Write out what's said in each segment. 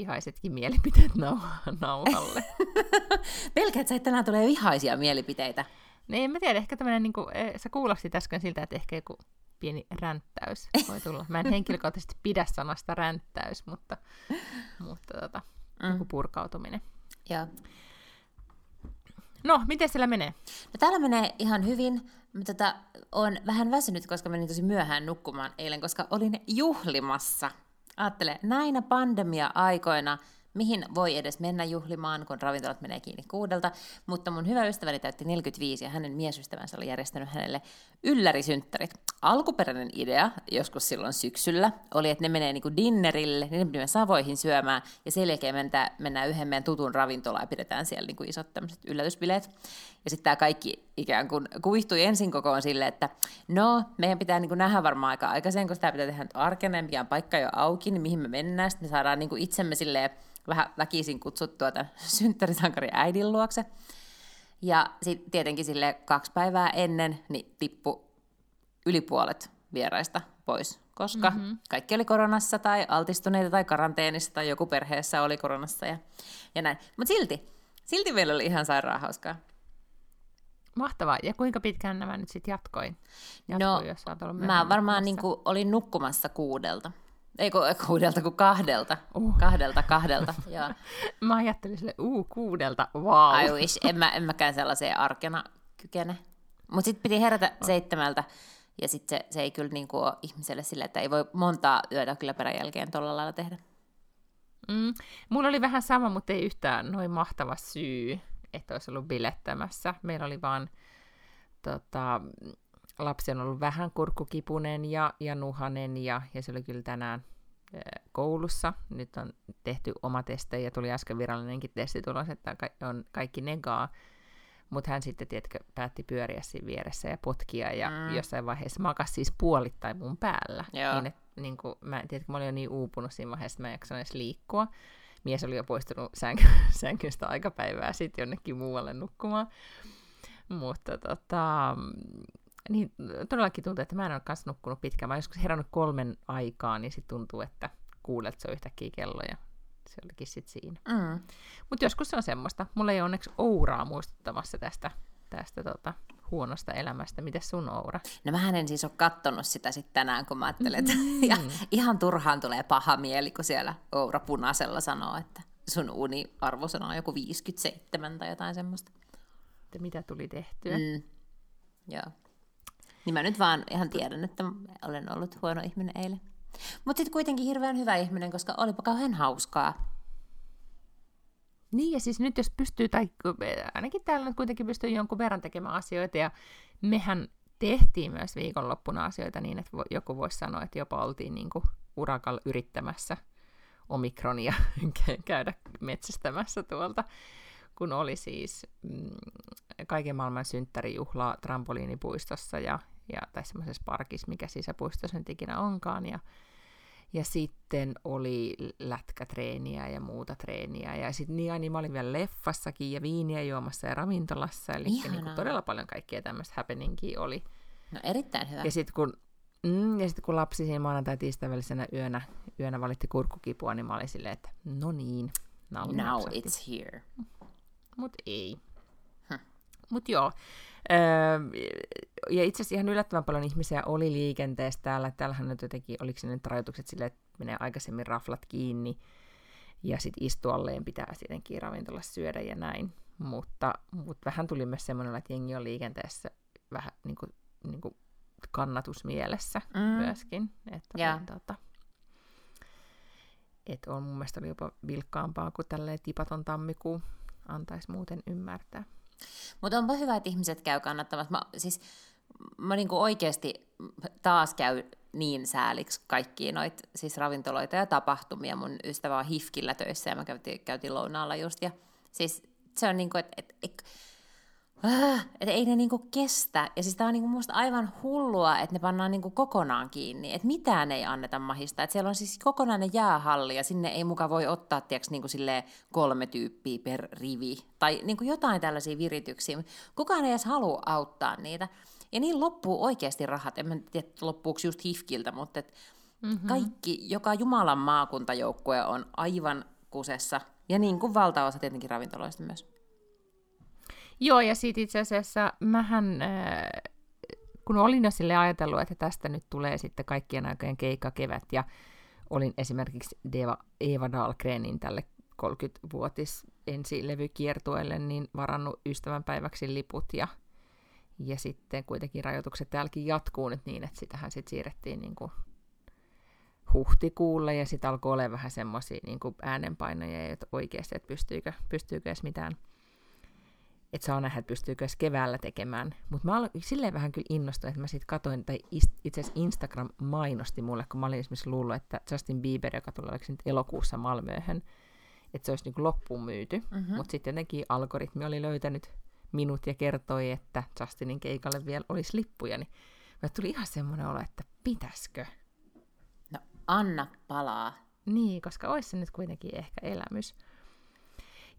Vihaisetkin mielipiteet nau- nauhalle. Pelkäät sä, että tänään tulee vihaisia mielipiteitä. niin en mä tiedä, ehkä tämmönen, niin kuin, sä kuulostit äsken siltä, että ehkä joku pieni ränttäys voi tulla. Mä en henkilökohtaisesti pidä sanasta ränttäys, mutta, mutta tota, Mm. joku purkautuminen. Joo. No, miten siellä menee? No täällä menee ihan hyvin. Mä tota, on vähän väsynyt, koska menin tosi myöhään nukkumaan eilen, koska olin juhlimassa. Ajattele, näinä pandemia-aikoina, mihin voi edes mennä juhlimaan, kun ravintolat menee kiinni kuudelta, mutta mun hyvä ystäväni täytti 45 ja hänen miesystävänsä oli järjestänyt hänelle yllärisynttärit. Alkuperäinen idea, joskus silloin syksyllä, oli, että ne menee niinku dinnerille, niin ne menee Savoihin syömään, ja sen jälkeen mennään, mennään yhden meidän tutun ravintolaan ja pidetään siellä niinku isot tämmöiset yllätysbileet. Ja sitten tämä kaikki ikään kuin kuihtui ensin kokoon sille, että no, meidän pitää niinku nähdä varmaan aika aikaisen, koska tämä pitää tehdä nyt arkena, mikä on paikka jo auki, niin mihin me mennään. Sitten me saadaan niinku itsemme silleen vähän väkisin kutsuttua tämän synttärisankari äidin luokse. Ja sitten tietenkin sille kaksi päivää ennen niin tippu yli puolet vieraista pois, koska mm-hmm. kaikki oli koronassa tai altistuneita tai karanteenissa tai joku perheessä oli koronassa ja, ja näin. Mutta silti, silti meillä oli ihan sairaan hauskaa. Mahtavaa. Ja kuinka pitkään nämä nyt sitten jatkoi? jatkoi No, jos Mä varmaan nukkumassa? niinku olin nukkumassa kuudelta. Ei ku, kuudelta, kuin kahdelta. Uh. Kahdelta, kahdelta, joo. Mä ajattelin sille, uu, kuudelta, wow. I wish. En, mä, en mäkään sellaiseen arkena kykene. Mutta sitten piti herätä seitsemältä, ja sitten se, se ei kyllä niinku ole ihmiselle sille, että ei voi montaa yötä kyllä peräjälkeen tuolla lailla tehdä. Mm. Mulla oli vähän sama, mutta ei yhtään noin mahtava syy, että olisi ollut bilettämässä. Meillä oli vaan, tota, lapsi on ollut vähän kurkkukipunen ja, ja nuhanen, ja, ja se oli kyllä tänään eh, koulussa. Nyt on tehty oma testejä ja tuli äsken virallinenkin testitulos, että on kaikki negaa. Mutta hän sitten, tiedätkö, päätti pyöriä siinä vieressä ja potkia, ja Mm. jossain vaiheessa makasi siis puolittain mun päällä. Joo. Niin, et, niin kuin, mä, tiedätkö, mä olin jo niin uupunut siinä vaiheessa, että mä en jaksanut edes liikkua. Mies oli jo poistunut sänky, sänkystä aikapäivää sitten jonnekin muualle nukkumaan. Mutta tota, niin todellakin tuntuu, että mä en ole kanssa nukkunut pitkään. Mä joskus herännyt kolmen aikaan, niin sitten tuntuu, että kuulet se on yhtäkkiä kello ja se olikin sitten siinä. Mm. Mutta joskus se on semmoista. Mulla ei ole onneksi Ouraa muistuttamassa tästä, tästä tota, huonosta elämästä. Mites sun Oura? No mähän en siis ole kattonut sitä sitten tänään, kun mä ajattelen, että ja ihan turhaan tulee paha mieli, kun siellä Oura Punaisella sanoo, että sun uni-arvosana on joku 57 tai jotain semmoista. Että mitä tuli tehtyä? Mm. Joo. Niin mä nyt vaan ihan tiedän, että olen ollut huono ihminen eilen. Mutta sitten kuitenkin hirveän hyvä ihminen, koska olipa kauhean hauskaa. Niin, ja siis nyt jos pystyy, tai ainakin täällä nyt kuitenkin pystyy jonkun verran tekemään asioita, ja mehän tehtiin myös viikonloppuna asioita niin, että joku voisi sanoa, että jopa oltiin niin kuin urakalla yrittämässä omikronia kä- käydä metsästämässä tuolta, kun oli siis mm, kaiken maailman synttärijuhla trampoliinipuistossa ja, ja tai semmoisessa parkissa, mikä sisäpuistossa nyt ikinä onkaan, ja ja sitten oli lätkätreeniä ja muuta treeniä. Ja sitten niin, niin mä olin vielä leffassakin ja viiniä juomassa ja ravintolassa. Eli niin kuin todella paljon kaikkea tämmöistä happeningia oli. No erittäin hyvä. Ja sitten kun, mm, ja sit kun lapsi siinä maanantai tiistai välisenä yönä, yönä valitti kurkkukipua, niin mä olin silleen, että no niin, Now napsahti. it's here. Mut ei. Hm. Mut joo. Öö, ja itse asiassa ihan yllättävän paljon ihmisiä oli liikenteessä täällä. Täällähän nyt jotenkin, oliko nyt rajoitukset silleen, että menee aikaisemmin raflat kiinni ja sitten istualleen pitää tietenkin ravintolassa syödä ja näin. Mutta, mutta vähän tuli myös semmoinen, että jengi on liikenteessä vähän niin kuin, niin kuin kannatusmielessä Mm. myöskin. Että, Joo. niin, tota, että on mun mielestä oli jopa vilkkaampaa kuin tälleen tipaton tammikuu antaisi muuten ymmärtää. Mutta onpa hyvä, että ihmiset käy kannattamassa. Mä, siis, mä niinku oikeasti taas käy niin sääliksi kaikkia noita siis ravintoloita ja tapahtumia. Mun ystävä on Hifkillä töissä ja mä käytiin, käytiin lounaalla just. Ja siis se on niin kuin, että et, et, äh, et ei ne niinku kestä. Ja siis tää on niinku musta aivan hullua, että ne pannaan niinku kokonaan kiinni. Että mitään ei anneta mahista. Että siellä on siis kokonainen jäähalli ja sinne ei muka voi ottaa tiiäks, niinku kolme tyyppiä per rivi. Tai niinku jotain tällaisia virityksiä. Kukaan ei edes halua auttaa niitä. Ja niin loppuu oikeasti rahat. En mä tiedä, loppuuko just hifkiltä, mutta et mm-hmm. kaikki, joka Jumalan maakuntajoukkue on aivan kusessa. Ja niin kuin valtaosa tietenkin ravintoloista myös. Joo, ja siitä itse asiassa mähän, äh, kun olin jo sille ajatellut, että tästä nyt tulee sitten kaikkien aikojen kevät, ja olin esimerkiksi Deva, Eva Dahlgrenin tälle 30-vuotis ensilevykiertueelle, niin varannut ystävänpäiväksi liput, ja, ja sitten kuitenkin rajoitukset täälläkin jatkuu nyt niin, että sitähän sitten siirrettiin niin kuin huhtikuulle, ja sitten alkoi olla vähän semmoisia niin äänenpainoja, että oikeasti, että pystyykö, pystyykö edes mitään että saa nähdä, että pystyykö edes keväällä tekemään. Mutta mä aloin silleen vähän kyllä innostunut, että mä sitten katoin, tai itse asiassa Instagram mainosti mulle, kun mä olin esimerkiksi luullut, että Justin Bieber, joka tulee nyt elokuussa Malmöhön, että se olisi niin loppuun myyty. Mm-hmm. Mutta sitten jotenkin algoritmi oli löytänyt minut ja kertoi, että Justinin keikalle vielä olisi lippuja, niin mä tuli ihan semmoinen olo, että pitäskö? No anna palaa. Niin, koska olisi se nyt kuitenkin ehkä elämys.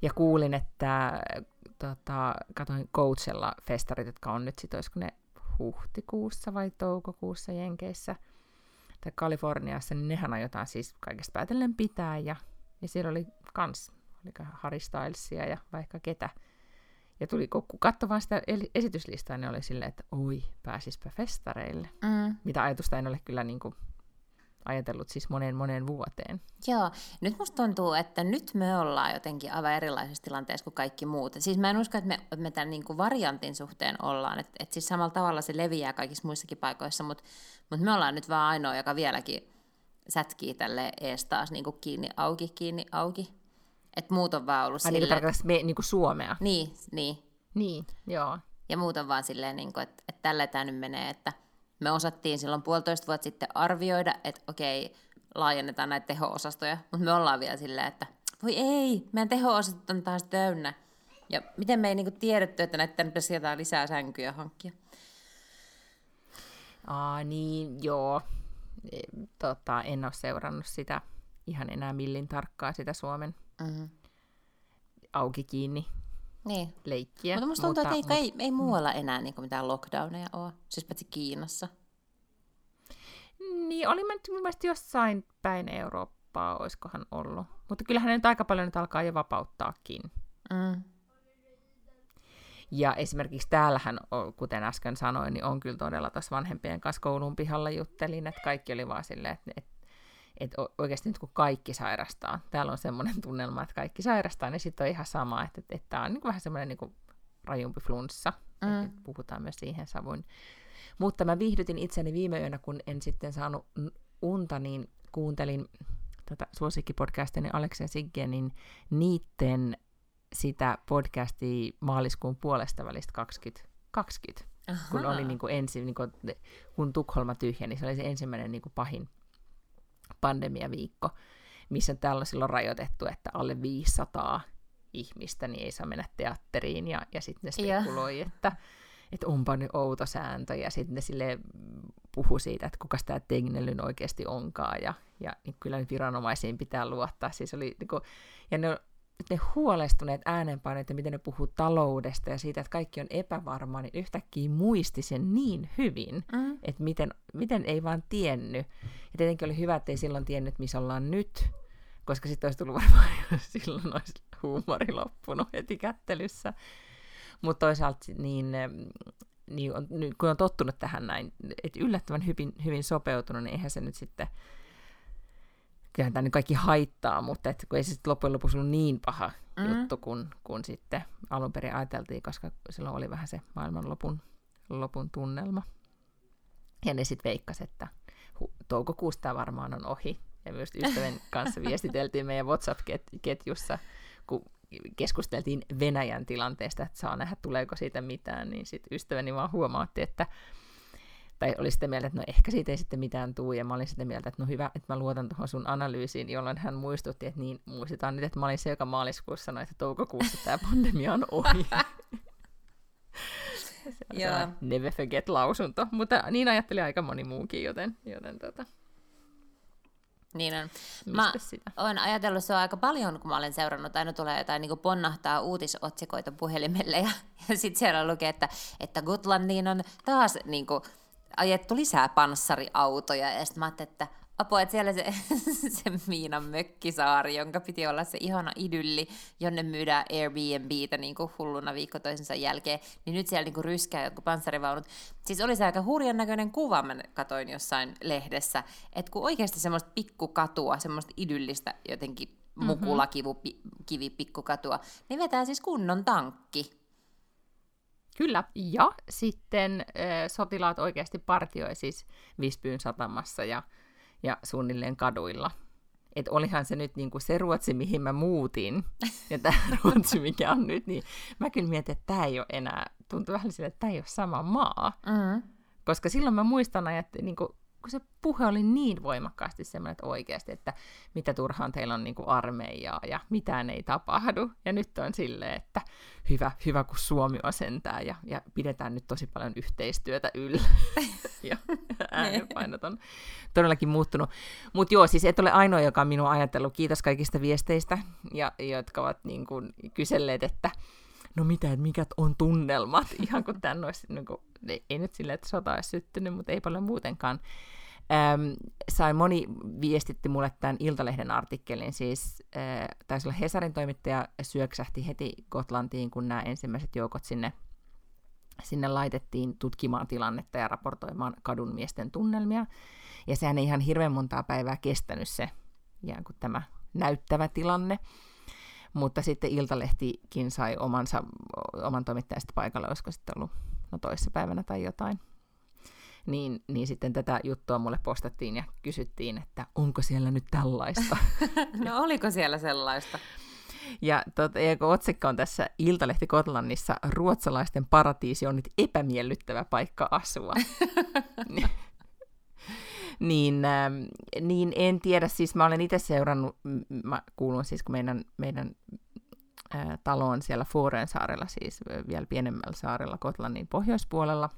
Ja kuulin, että tota, katoin Coachella festarit, jotka on nyt sit, olisiko ne huhtikuussa vai toukokuussa Jenkeissä tai Kaliforniassa, niin nehän aiotaan siis kaikesta päätellen pitää, ja, ja siellä oli kans, oliko Harry Stylesia ja vaikka ketä. Ja tuli kun katsomaan sitä esityslistaa, niin oli silleen, että oi, pääsispä festareille. Mm. Mitä ajatusta en ole kyllä niin kuin ajatellut siis moneen moneen vuoteen. Joo, nyt musta tuntuu, että nyt me ollaan jotenkin aivan erilaisessa tilanteessa kuin kaikki muut. Siis mä en usko, että me, että me tämän niin kuin variantin suhteen ollaan, että, että siis samalla tavalla se leviää kaikissa muissakin paikoissa, mutta, mutta me ollaan nyt vaan ainoa, joka vieläkin sätkii tälle ees taas niin kuin kiinni auki, kiinni auki. Että muut on vaan ollut Ai silleen... Niin me, niin kuin Suomea? Niin, niin. Niin, joo. Ja muut on vaan silleen, niin kuin, että, että tällä tämä nyt menee, että me osattiin silloin puolitoista vuotta sitten arvioida, että okei, laajennetaan näitä teho-osastoja, mutta me ollaan vielä silleen, että voi ei, meidän teho-osastot on taas täynnä. Ja miten me ei niinku tiedetty, että näitä pitäisi jotain lisää sänkyjä hankkia? Aa, niin, joo. E, tota, en ole seurannut sitä ihan enää millin tarkkaa sitä Suomen mm-hmm. auki kiinni niin. leikkiä. Mutta musta tuntuu, mutta, että ei, mutta, ei, ei muualla enää niin mitään lockdowneja ole, siis paitsi Kiinassa. Niin, oli mä nyt mun mielestä jossain päin Eurooppaa, oiskohan ollut. Mutta kyllähän ne nyt aika paljon nyt alkaa jo vapauttaakin. Mm. Ja esimerkiksi täällähän, kuten äsken sanoin, niin on kyllä todella tässä vanhempien kanssa koulun pihalla juttelin, että kaikki oli vaan silleen, että, että että oikeasti nyt kun kaikki sairastaa, täällä on semmoinen tunnelma, että kaikki sairastaa, niin sitten on ihan sama, että, että, että tämä on niin vähän semmoinen niin rajumpi flunssa, mm. että puhutaan myös siihen savuin. Mutta mä viihdytin itseni viime yönä, kun en sitten saanut unta, niin kuuntelin tota suosikkipodcastini Aleksia Siggenin niitten sitä podcastia maaliskuun puolesta välistä 2020, Aha. kun oli niin kuin ensin, niin kuin, kun Tukholma tyhjeni, niin se oli se ensimmäinen niin kuin pahin pandemiaviikko, missä täällä on silloin rajoitettu, että alle 500 ihmistä niin ei saa mennä teatteriin, ja, ja sitten ne spekuloi, yeah. että, että onpa nyt outo sääntö, ja sitten ne sille puhu siitä, että kuka tämä Tegnellyn oikeasti onkaan, ja, ja niin kyllä nyt viranomaisiin pitää luottaa. Siis oli, niin kuin, ja ne ne huolestuneet äänenpainot ja miten ne puhuu taloudesta ja siitä, että kaikki on epävarmaa, niin yhtäkkiä muisti sen niin hyvin, mm. että miten, miten ei vaan tiennyt. Ja tietenkin oli hyvä, että ei silloin tiennyt, missä ollaan nyt, koska sitten olisi tullut varmaan, silloin olisi huumori loppunut heti kättelyssä. Mutta toisaalta niin, niin on, kun on tottunut tähän näin, että yllättävän hyvin, hyvin sopeutunut, niin eihän se nyt sitten kyllähän tämä nyt kaikki haittaa, mutta et, kun ei se loppujen lopuksi ollut niin paha mm. juttu kuin, kuin sitten alun perin ajateltiin, koska silloin oli vähän se maailmanlopun lopun tunnelma. Ja ne sitten veikkasi, että hu- toukokuusta tämä varmaan on ohi. Ja myös ystävän kanssa viestiteltiin meidän WhatsApp-ketjussa, kun keskusteltiin Venäjän tilanteesta, että saa nähdä, tuleeko siitä mitään, niin sitten ystäväni vaan huomautti, että tai oli sitä mieltä, että no ehkä siitä ei sitten mitään tuu, ja mä olin sitä mieltä, että no hyvä, että mä luotan tuohon sun analyysiin, jolloin hän muistutti, että niin, muistetaan nyt, että mä olin se, joka maaliskuussa sanoi, että toukokuussa tämä pandemia on ohi. on never forget lausunto, mutta niin ajatteli aika moni muukin, joten, joten tota, niin on. Mä sitä? olen ajatellut se aika paljon, kun mä olen seurannut, aina tulee jotain niin ponnahtaa uutisotsikoita puhelimelle ja, ja sitten siellä lukee, että, että Gotlandiin on taas niin kuin, ajettu lisää panssariautoja ja sitten mä ajattelin, että apua, että siellä se, se Miinan mökkisaari, jonka piti olla se ihana idylli, jonne myydään Airbnbtä niin kuin hulluna viikko toisensa jälkeen, niin nyt siellä niin kuin ryskää jotkut panssarivaunut. Siis oli se aika hurjan näköinen kuva, mä katoin jossain lehdessä, että kun oikeasti semmoista pikkukatua, semmoista idyllistä jotenkin mm-hmm. mukulakivu, kivi pikkukatua, niin vetää siis kunnon tankki. Kyllä, ja sitten äh, sotilaat oikeasti partioi siis Visbyyn satamassa ja ja suunnilleen kaduilla. Et olihan se nyt niinku se Ruotsi, mihin mä muutin, ja tämä Ruotsi, mikä on nyt, niin mä kyllä mietin, että tämä ei ole enää, tuntuu vähän sille, että tämä ei ole sama maa. Mm. Koska silloin mä muistan, että niinku, kun se puhe oli niin voimakkaasti semmoinen, että oikeasti, että mitä turhaan teillä on niin kuin armeijaa ja mitään ei tapahdu. Ja nyt on silleen, että hyvä, hyvä kun Suomi on ja, ja pidetään nyt tosi paljon yhteistyötä yllä. ja äänenpainot on todellakin muuttunut. Mutta joo, siis et ole ainoa, joka on minun ajatellut. Kiitos kaikista viesteistä, ja, jotka ovat niin kuin kyselleet, että no mitä, mikä on tunnelmat, ihan kuin tänne olisi, niin kuin, ei nyt silleen, että sota olisi syttynyt, mutta ei paljon muutenkaan. Ähm, sai moni viestitti mulle tämän Iltalehden artikkelin, siis äh, taisi olla Hesarin toimittaja syöksähti heti Gotlantiin, kun nämä ensimmäiset joukot sinne, sinne laitettiin tutkimaan tilannetta ja raportoimaan kadun miesten tunnelmia. Ja sehän ei ihan hirveän montaa päivää kestänyt se ikään kuin tämä näyttävä tilanne. Mutta sitten Iltalehtikin sai omansa, oman toimittajasta paikalle, olisiko sitten ollut no toissapäivänä tai jotain. Niin, niin sitten tätä juttua mulle postattiin ja kysyttiin, että onko siellä nyt tällaista. no oliko siellä sellaista? Ja, tot, kun otsikko on tässä Iltalehti Kotlannissa, ruotsalaisten paratiisi on nyt epämiellyttävä paikka asua. niin, äh, niin en tiedä, siis mä olen itse seurannut, mä kuulun siis kun meidän, meidän äh, talo on siellä Fuoren saarella, siis vielä pienemmällä saarella Kotlannin pohjoispuolella,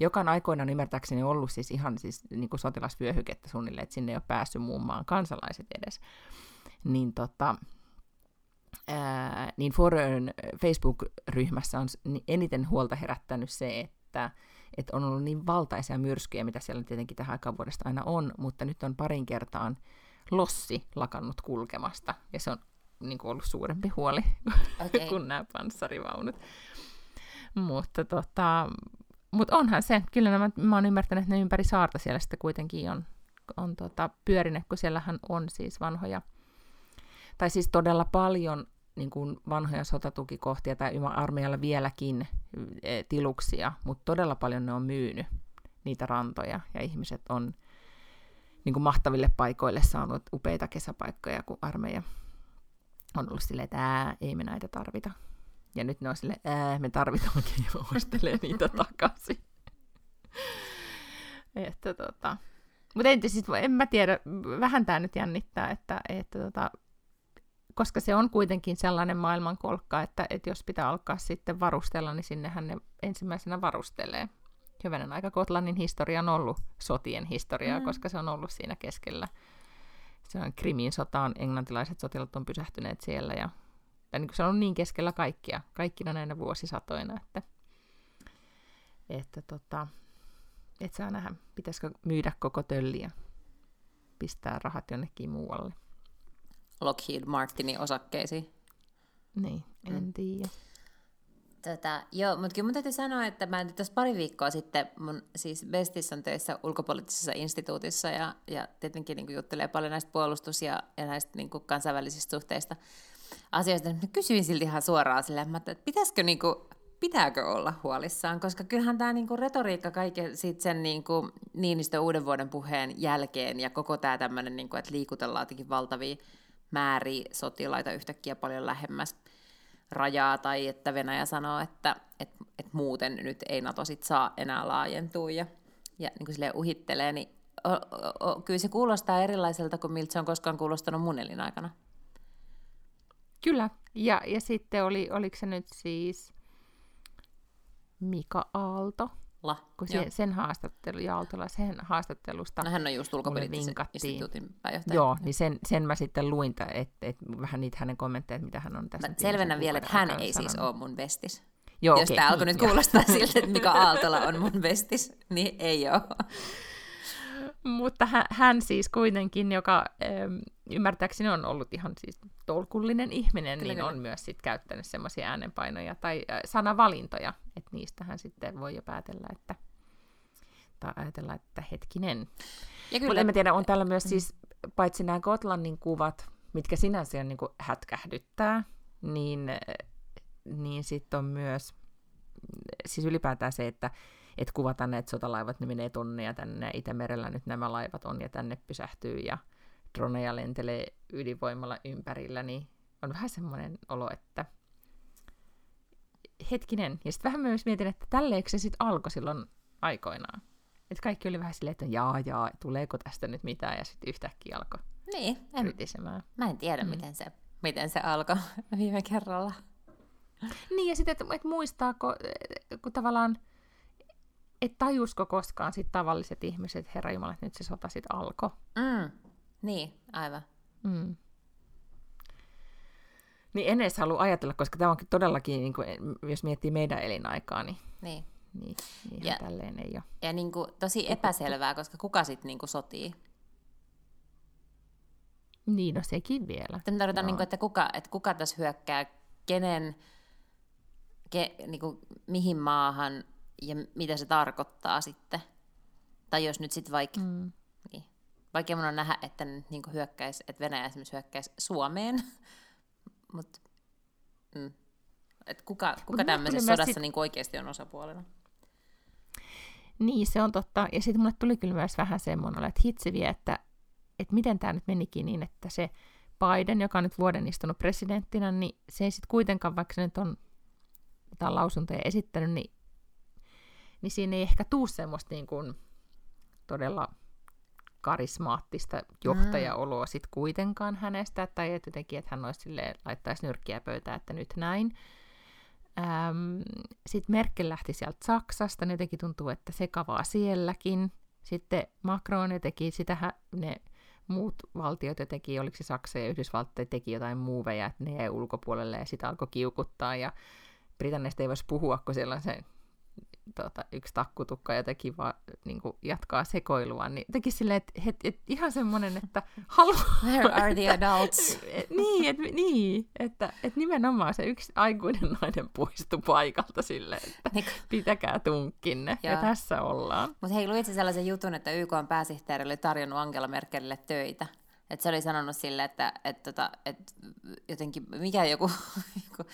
joka on aikoinaan ymmärtääkseni ollut siis ihan siis niin kuin sotilasvyöhykettä suunnilleen, että sinne ei ole päässyt muun maan kansalaiset edes. Niin tota, ää, niin Forön Facebook-ryhmässä on eniten huolta herättänyt se, että että on ollut niin valtaisia myrskyjä, mitä siellä tietenkin tähän aikaan vuodesta aina on, mutta nyt on parin kertaan lossi lakannut kulkemasta, ja se on niin kuin ollut suurempi huoli okay. kuin nämä panssarivaunut. Mutta tota, mut onhan se, kyllä nämä, mä oon ymmärtänyt, että ne ympäri saarta siellä sitten kuitenkin on, on tota, pyörinyt, kun siellähän on siis vanhoja, tai siis todella paljon niin kuin vanhoja sotatukikohtia tai armeijalla vieläkin e, tiluksia, mutta todella paljon ne on myynyt niitä rantoja ja ihmiset on niin kuin mahtaville paikoille saanut upeita kesäpaikkoja, kun armeija on ollut silleen, että ää, ei me näitä tarvita. Ja nyt ne on silleen, ää, me tarvitaankin ja ostelee niitä takaisin. että tota, mutta en, siis, en mä tiedä, vähän tämä nyt jännittää, että, että tota, koska se on kuitenkin sellainen maailmankolkka, että, että jos pitää alkaa sitten varustella, niin sinnehän ne ensimmäisenä varustelee. Hyvänen aika Kotlannin historia on ollut sotien historiaa, mm. koska se on ollut siinä keskellä. Se on Krimin sotaan, englantilaiset sotilat on pysähtyneet siellä ja tai niin se on niin keskellä kaikkia, kaikkina näinä vuosisatoina, että, että tota, et saa nähdä, pitäisikö myydä koko tölliä, pistää rahat jonnekin muualle. Lockheed Martinin osakkeisiin. Niin, en mm. tiedä. Tota, joo, mutta kyllä mun täytyy sanoa, että mä tässä pari viikkoa sitten, mun siis Bestis on töissä ulkopoliittisessa instituutissa ja, ja tietenkin niin juttelee paljon näistä puolustus- ja, ja näistä niin kansainvälisistä suhteista asioista. Mä kysyin silti ihan suoraan silleen, että pitäisikö niin kuin, pitääkö olla huolissaan, koska kyllähän tämä niinku retoriikka kaiken sit sen niinku Niinistö uuden vuoden puheen jälkeen ja koko tämä tämmöinen, niinku, että liikutellaan jotenkin valtavia määri sotilaita yhtäkkiä paljon lähemmäs rajaa, tai että Venäjä sanoo, että et, et muuten nyt ei NATO sit saa enää laajentua, ja, ja niin kuin silleen uhittelee, niin o, o, o, kyllä se kuulostaa erilaiselta kuin miltä se on koskaan kuulostanut mun elinaikana. Kyllä, ja, ja sitten oli, oliko se nyt siis Mika Aalto, La. kun se, sen haastattelu, Aaltola sen haastattelusta No hän on just ulkopoliittisen pääjohtaja. Joo, niin sen, sen mä sitten luin, että et, et, vähän niitä hänen kommentteja, että mitä hän on tässä. Mä selvennän vielä, että hän ei siis ole mun bestis. Joo, Jos okei, tämä alkoi niin, nyt kuulostaa siltä, että Mika Aaltola on mun bestis, niin ei ole. Mutta hän, hän siis kuitenkin, joka ymmärtääkseni on ollut ihan siis tolkullinen ihminen, Kyllä, niin kyllä. on myös sit käyttänyt semmoisia äänenpainoja tai sanavalintoja, että niistähän sitten voi jo päätellä, että tai ajatella, että hetkinen. Ja Mutta en mä tiedä, on täällä myös siis, paitsi nämä Gotlannin kuvat, mitkä sinänsä on niin hätkähdyttää, niin, niin sitten on myös, siis ylipäätään se, että et kuvataan, että sotalaivat ne menee tonne ja tänne, Itämerellä nyt nämä laivat on ja tänne pysähtyy, ja droneja lentelee ydinvoimalla ympärillä, niin on vähän semmoinen olo, että hetkinen. Ja sitten vähän myös mietin, että tälleekö se sitten alkoi silloin aikoinaan. Että kaikki oli vähän silleen, että jaa, jaa, tuleeko tästä nyt mitään, ja sitten yhtäkkiä alkoi niin, en, rytisemään. mä en tiedä, Mm. miten, se, miten se alkoi viime kerralla. Niin, ja sitten, että et muistaako, kun tavallaan, että tajusko koskaan sit tavalliset ihmiset, herra Jumala, että nyt se sota sitten alkoi. Mm. Niin, aivan. Mm. Niin en edes halua ajatella, koska tämä onkin todellakin, niin kuin, jos miettii meidän elinaikaa, niin, Niin. niin, niin Ja- ihan tälleen ei ole. Ja niin kuin, tosi epäselvää, koska kuka sitten niin sotii. Niin, no sekin vielä. Sitten tarvitaan, niin kuin, että, kuka, että kuka tässä hyökkää, kenen, ke, niin kuin, mihin maahan ja mitä se tarkoittaa sitten. Tai jos nyt sitten vaikka, Mm. niin, vaikea mun on nähdä, että nyt niin kuin hyökkäisi, että Venäjä esimerkiksi hyökkäisi Suomeen, mutta mm, että kuka, kuka mulle tämmöisessä sodassa sit- niin oikeasti on osapuolena. Niin, se on totta. Ja sitten mulle tuli kyllä myös vähän semmoinen, että hitsi vie, että, että miten tämä nyt menikin niin, että se Biden, joka on nyt vuoden istunut presidenttinä, niin se ei sitten kuitenkaan, vaikka se nyt on jotain lausuntoja esittänyt, niin, niin siinä ei ehkä tuu semmoista niin kuin todella karismaattista johtajaoloa sit kuitenkaan hänestä, tai että jotenkin, että hän olisi silleen, laittaisi nyrkkiä pöytään, että nyt näin. Ähm, Sitten Merkel lähti sieltä Saksasta, niin jotenkin tuntuu, että sekavaa sielläkin. Sitten Macron jotenkin, sitähän ne muut valtiot jotenkin, oliko se Saksa ja Yhdysvallat, teki jotain muuveja, että ne jäi ulkopuolelle ja sitä alkoi kiukuttaa. Ja Britanniasta ei voisi puhua, kun siellä on se tota, yksi takkutukka jotenkin vaan niin jatkaa sekoilua. Niin jotenkin silleen, että et, et, ihan semmoinen, että haluaa Where are the adults? Et- niin, et, niin että et nimenomaan se yksi aikuinen nainen poistui paikalta silleen, että Niin, pitäkää tunkkinne. Ja tässä ollaan. Mutta hei, luitsi sellaisen jutun, että YK on pääsihteeri oli tarjonnut Angela Merkelille töitä. Että se oli sanonut sille, että, että, tota, että jotenkin, mikä joku, joku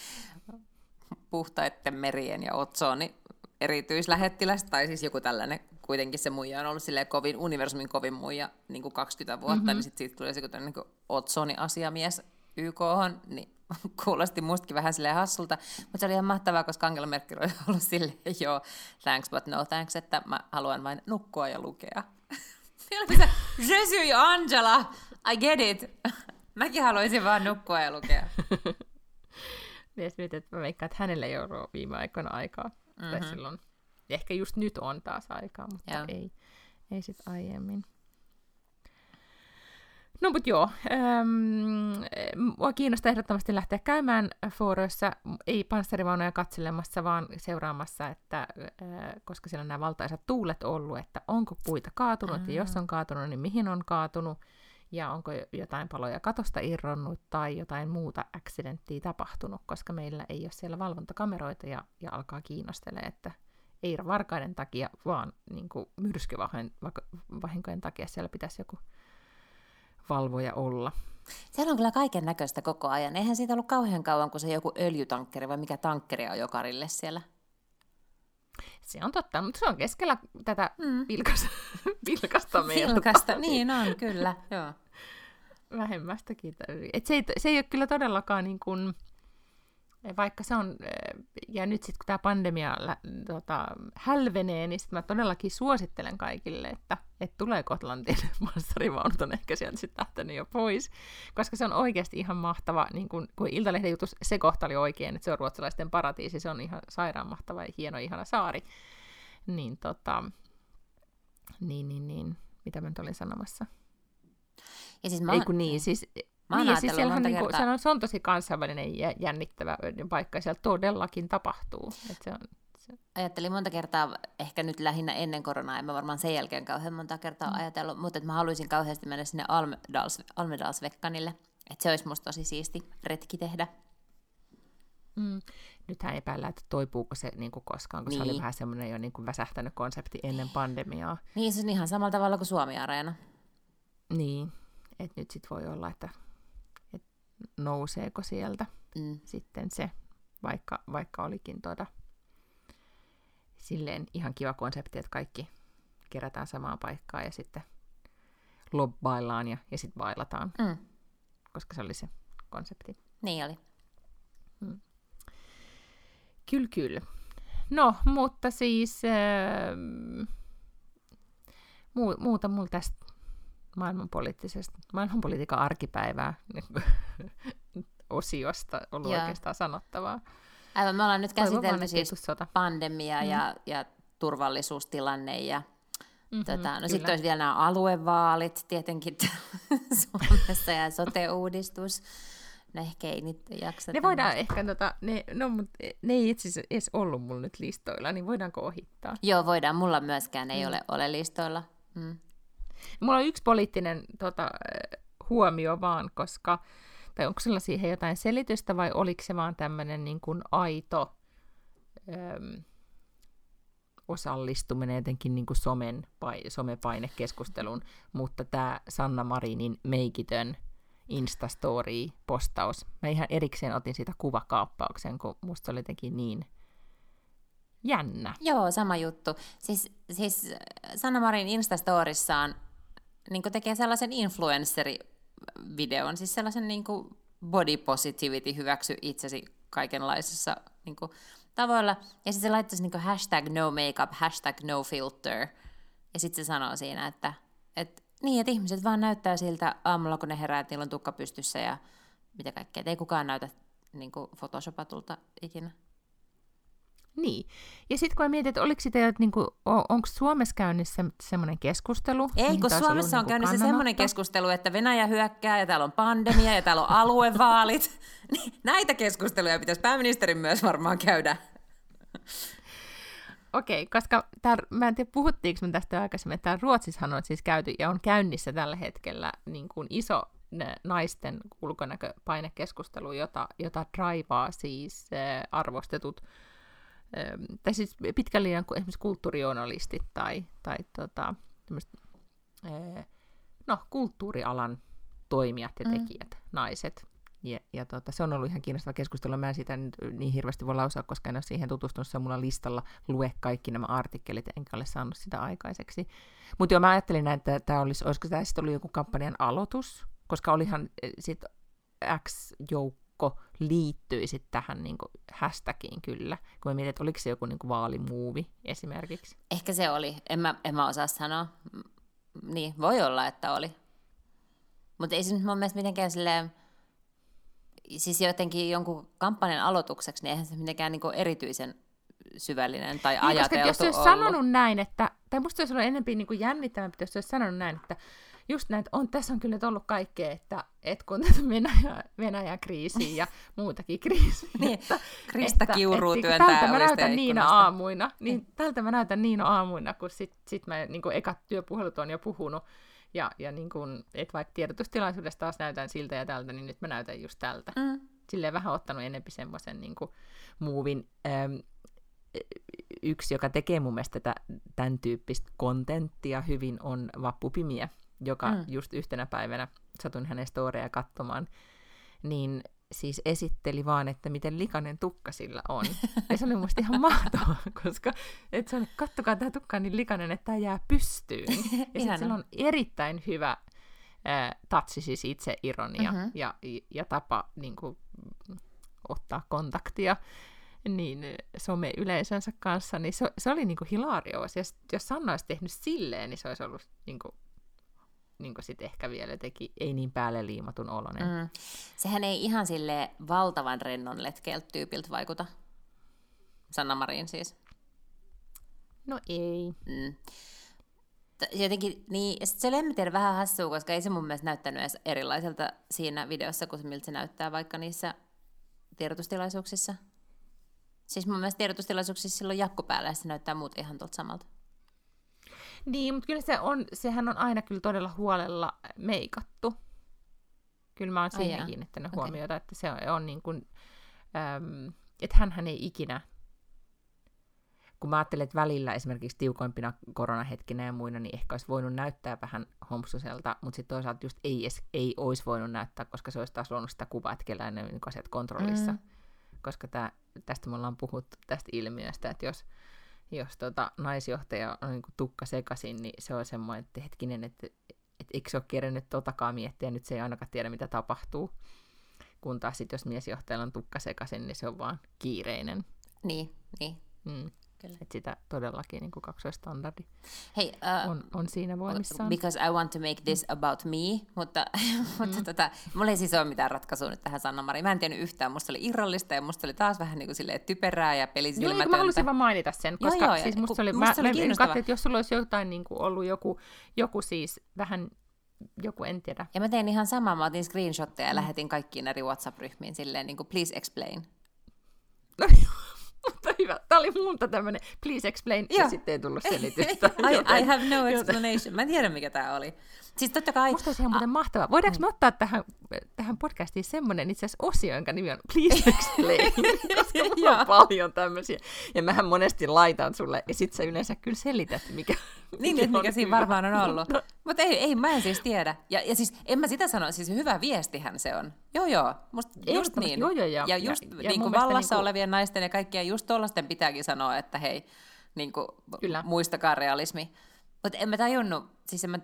puhtaitten merien ja otsoni erityislähettiläs, tai siis joku tällainen, kuitenkin se muija on ollut silleen kovin, universumin kovin muija niin kuin 20 vuotta, mm-hmm. niin sitten siitä tuli se joku tällainen niin otsoni-asiamies YK, niin kuulosti mustakin vähän silleen hassulta, mutta se oli ihan mahtavaa, koska Angela Merkel oli ollut silleen, joo, thanks but no thanks, että mä haluan vain nukkua ja lukea. Se, Je suis Angela, I get it. Mäkin haluaisin vaan nukkua ja lukea. Ja sitten mietin, että mä veikkaan, että hänellä ei ole viime aikoina aikaa. Mm-hmm. Tai silloin. Ehkä just nyt on taas aikaa, mutta Joo. ei, ei sitten aiemmin. No mutta joo, ähm, mua kiinnostaa ehdottomasti lähteä käymään fooroissa, ei panssarivaunoja katselemassa, vaan seuraamassa, että äh, koska siellä on nämä valtaisat tuulet ollut, että onko puita kaatunut, mm. ja jos on kaatunut, niin mihin on kaatunut, ja onko jotain paloja katosta irronnut tai jotain muuta accidenttia tapahtunut, koska meillä ei ole siellä valvontakameroita ja, ja alkaa kiinnostelee, että ei varkaiden takia, vaan niin myrskyvahinkojen takia siellä pitäisi joku valvoja olla. Siellä on kyllä kaiken näköistä koko ajan. Eihän siitä ollut kauhean kauan, kun se joku öljytankkeri vai mikä tankkeri on jo karille siellä. Se on totta, mutta se on keskellä tätä mm. vilkasta, vilkasta merta. Vilkasta, niin on, kyllä. Joo. Vähemmästäkin. Et se, ei, se ei ole kyllä todellakaan niin kuin, vaikka se on, ja nyt sitten kun tämä pandemia tota, hälvenee, niin sitten mä todellakin suosittelen kaikille, että et tulee Kotlantin massarivaunut on ehkä sieltä sitten lähtenyt jo pois, koska se on oikeasti ihan mahtava, niin kun, kun Iltalehden jutus se kohta oli oikein, että se on ruotsalaisten paratiisi, se on ihan sairaan mahtava ja hieno, ihana saari, niin tota, niin, niin, niin, mitä mä nyt olin sanomassa? Ja siis mä... Ei kun niin, siis Mä niin, siis siellähän niinku, se, on, se on tosi kansainvälinen ja jännittävä paikka, ja siellä todellakin tapahtuu. Et se on, se... Ajattelin monta kertaa, ehkä nyt lähinnä ennen koronaa, en mä varmaan sen jälkeen kauhean monta kertaa mm. ajatellut, mutta että mä haluaisin kauheasti mennä sinne Almedals, Almedalsvekkanille. Että se olisi musta tosi siisti retki tehdä. Mm. Nythän epäillään, että toipuuko se niin kuin koskaan, kun niin. se oli vähän semmoinen jo niin kuin väsähtänyt konsepti ennen pandemiaa. Niin, se on ihan samalla tavalla kuin Suomi-areena. Niin, että nyt sitten voi olla, että nouseeko sieltä mm. sitten se, vaikka, vaikka olikin tuota, silleen ihan kiva konsepti, että kaikki kerätään samaan paikkaan ja sitten lobbaillaan ja, ja sitten bailataan, mm. koska se oli se konsepti. Niin oli. Mm. Kyllä, kyllä. No, mutta siis äh, muuta mulla tästä maailmanpoliittisesta, maailmanpolitiikan arkipäivää osiosta ollut Joo. oikeastaan sanottavaa. Aivan, me ollaan nyt käsitelty siis pandemia mm. ja, ja turvallisuustilanne ja mm-hmm, tota, no sitten olisi vielä nämä aluevaalit tietenkin Suomessa ja sote-uudistus. No ehkä ei nyt jaksa. Ne voidaan ehkä, tota, ne, no, mut ne ei itse asiassa edes ollut mulla nyt listoilla, niin voidaanko ohittaa? Joo, voidaan. Mulla myöskään ei mm. ole, ole listoilla. Mm. Mulla on yksi poliittinen tota, huomio vaan, koska, tai onko sillä siihen jotain selitystä vai oliko se vaan tämmöinen niin kuin aito äm, osallistuminen jotenkin niin kuin somen, somepainekeskusteluun, mutta tämä Sanna Marinin meikitön Instastory-postaus, mä ihan erikseen otin siitä kuvakaappauksen, kun musta oli jotenkin niin jännä. Joo, sama juttu. Siis, siis Sanna Marin Instastorissaan niin tekee sellaisen influenceri-videon, siis sellaisen niin body positivity, hyväksy itsesi kaikenlaisissa niin tavoilla. Ja sitten se laittaisi niin hashtag no makeup, hashtag no filter. Ja sitten se sanoo siinä, että, että niin, että ihmiset vaan näyttää siltä aamulla, kun ne herää, että niillä on tukka pystyssä ja mitä kaikkea. Et ei kukaan näytä niin photoshopatulta ikinä. Niin. Ja sitten kun mä mietin, että oliko sitä, että niinku, onko Suomessa käynnissä semmoinen keskustelu? Ei, kun Suomessa on niinku käynnissä semmoinen keskustelu, että Venäjä hyökkää ja täällä on pandemia ja täällä on aluevaalit. Niin, näitä keskusteluja pitäisi pääministerin myös varmaan käydä. Okei, okay, koska tää, mä en tiedä, puhuttiinko me tästä aikaisemmin, että Ruotsissahan on siis käyty ja on käynnissä tällä hetkellä niin kuin iso naisten ulkonäköpainekeskustelu, jota, jota draivaa siis äh, arvostetut tai siis pitkän linjan esimerkiksi kulttuurijournalistit tai, tai tota, no, kulttuurialan toimijat ja mm. tekijät, mm. naiset. Ja, ja tota, se on ollut ihan kiinnostava keskustelu. Mä en sitä nyt niin hirveästi voi lausua, koska en ole siihen tutustunut. Se on mulla listalla lue kaikki nämä artikkelit, enkä ole saanut sitä aikaiseksi. Mutta joo, mä ajattelin näin, että tämä olisi, olisiko tämä sitten ollut joku kampanjan aloitus, koska olihan eh, sitten Liittyi tähän niin kuin hashtagiin kyllä, kun mä mietin, että oliko se joku niin kuin vaalimuuvi esimerkiksi. Ehkä se oli, en mä, en mä osaa sanoa. Niin, voi olla, että oli. Mutta ei se nyt mun mielestä mitenkään silleen, siis jotenkin jonkun kampanjan aloitukseksi, niin eihän se mitenkään niin erityisen syvällinen tai niin, ajateltu jos olisi sanonut näin, että, tai musta olisi ollut enemmän niin jännittävämpi, jos olisi sanonut näin, että just näin, on, tässä on kyllä ollut kaikkea, että, että kun tätä Venäjä, Venäjä-kriisiä ja muutakin kriisiä. niin, että, Krista Kiuru että, työntää Tältä mä näytän niina aamuina, niin tältä mä näytän niina aamuina, kun sit, sit mä niin kuin ekat työpuhelut on jo puhunut, ja, ja niin kun, et vaikka tiedotustilaisuudessa taas näytän siltä ja tältä, niin nyt mä näytän just tältä. Mm. Silleen vähän ottanut enempi semmoisen niin muuvin. Ähm, yksi, joka tekee mun mielestä tätä, tämän tyyppistä kontenttia hyvin, on Vappupimiä, joka mm. just yhtenä päivänä satun hänen storeja katsomaan, niin siis esitteli vaan, että miten likainen tukka sillä on. Ja se oli musta ihan mahtavaa, koska et se oli, kattokaa, tämä tukka on niin likainen, että tämä jää pystyyn. Ja sitten sillä on erittäin hyvä äh, tatsi, siis itse ironia mm-hmm. ja, ja tapa niin kuin, ottaa kontaktia niin some-yleisönsä kanssa, niin se, se oli niinku hilarioos. Ja sit, jos Sanna olisi tehnyt silleen, niin se olisi ollut niinku, niinku sit ehkä vielä teki ei niin päälle liimatun olonen. Mm. Sehän ei ihan sille valtavan rennon letkeeltä tyypiltä vaikuta. Sanna Marin siis. No ei. Mm. Jotenkin, niin, ja sit se oli en tiedä, vähän hassua, koska ei se mun mielestä näyttänyt edes erilaiselta siinä videossa, kuin miltä se näyttää vaikka niissä tiedotustilaisuuksissa. Siis mun mielestä tiedotustilaisuuksissa silloin jakku päällä ja se näyttää muut ihan tuolta samalta. Niin, mutta kyllä se on, sehän on aina kyllä todella huolella meikattu. Kyllä mä oon siihen kiinnittänyt okay. huomiota, että se on, on niin kuin, äm, että hän ei ikinä kun mä ajattelen, että välillä esimerkiksi tiukoimpina koronahetkinä ja muina, niin ehkä olisi voinut näyttää vähän hompsuselta, mutta sitten toisaalta just ei, edes, ei olisi voinut näyttää, koska se olisi taas luonut sitä kuvaa, että kellään ne niin asiat kontrollissa. Mm. Koska tää, tästä me ollaan puhuttu tästä ilmiöstä, että jos, jos tota, naisjohtaja on niin tukka sekaisin, niin se on semmoinen, että hetkinen, että, että eikö se ole kerännyt totakaan miettiä, nyt se ei ainakaan tiedä, mitä tapahtuu. Kun taas sit, jos miesjohtajalla on tukka sekaisin, niin se on vaan kiireinen. Niin, niin. Mm. Kyllä. Että sitä todellakin niin kaksoistandardi Hei, uh, on, on siinä voimissaan. Because I want to make this mm. about me, mutta, mutta mm. tota, mulla ei siis ole mitään ratkaisua nyt tähän sanna Mari. Mä en tiennyt yhtään, musta oli irrallista ja musta oli taas vähän niin kuin silleen typerää ja pelisilmätöntä. Joo, mä halusin vaan mainita sen, koska joo, joo, siis musta oli, musta mä, oli mä, katsoin, että jos sulla olisi jotain niin kuin ollut joku, joku siis vähän joku, en tiedä. Ja mä tein ihan samaa, mä otin screenshotteja ja mm. lähetin kaikkiin eri WhatsApp-ryhmiin silleen niin kuin please explain. No mutta hyvä. Tämä oli multa tämmöinen, please explain, ja, sitten ei tullut selitystä. I, I have no explanation. Mä en tiedä, mikä tämä oli. Siis totta kai... Musta olisi ihan muuten mahtavaa. Voidaanko me ottaa tähän, tähän podcastiin semmoinen itse asiassa osio, jonka nimi on Please Explain, koska mulla on paljon tämmöisiä. Ja mähän monesti laitan sulle, ja sit sä yleensä kyllä selität, mikä, niin, mikä, mikä siinä varmaan on ollut. Mutta Mut ei, ei, mä en siis tiedä. Ja, ja siis en mä sitä sano, siis hyvä viestihän se on. Joo, joo, musta just niin. Joo, joo, joo. Ja just ja, ja niin kuin vallassa niin kuin... olevien naisten ja kaikkien just tollasten pitääkin sanoa, että hei, niin kuin, Kyllä. muistakaa realismi. Mutta en mä tajunnut, siis en mä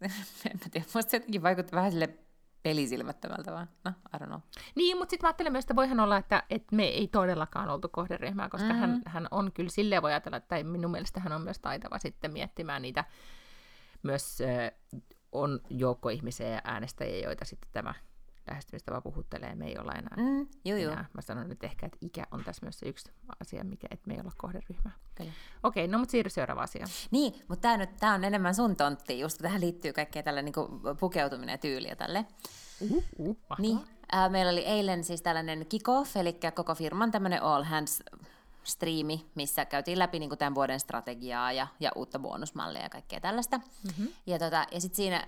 en mä tiedä, musta se jotenkin vaikutti vähän sille pelisilmättömältä vaan. No, I don't know. Niin, mutta sitten mä ajattelen myös, että voihan olla, että, että me ei todellakaan oltu kohderyhmää, koska mm-hmm. hän, hän on kyllä silleen voi ajatella, että minun mielestä hän on myös taitava sitten miettimään niitä, myös äh, on joukko ihmisiä ja äänestäjiä, joita sitten tämä lähestymistapa puhuttelee, me ei olla enää. Mm, joo, joo. Mä sanon nyt ehkä, että ikä on tässä myös se yksi asia, mikä, että me ei olla kohderyhmä. Okei, okay, no mutta siirry seuraavaan asiaan. Niin, mutta tämä nyt tää on enemmän sun tontti, just tähän liittyy kaikkea tällä niinku pukeutuminen ja tyyli ja tälle. Uh, uh, niin, äh, meillä oli eilen siis tällainen kick-off, eli koko firman tämmöinen all hands striimi, missä käytiin läpi niin kuin tämän vuoden strategiaa ja, ja uutta bonusmallia ja kaikkea tällaista. Mm-hmm. Ja, tota, ja sitten siinä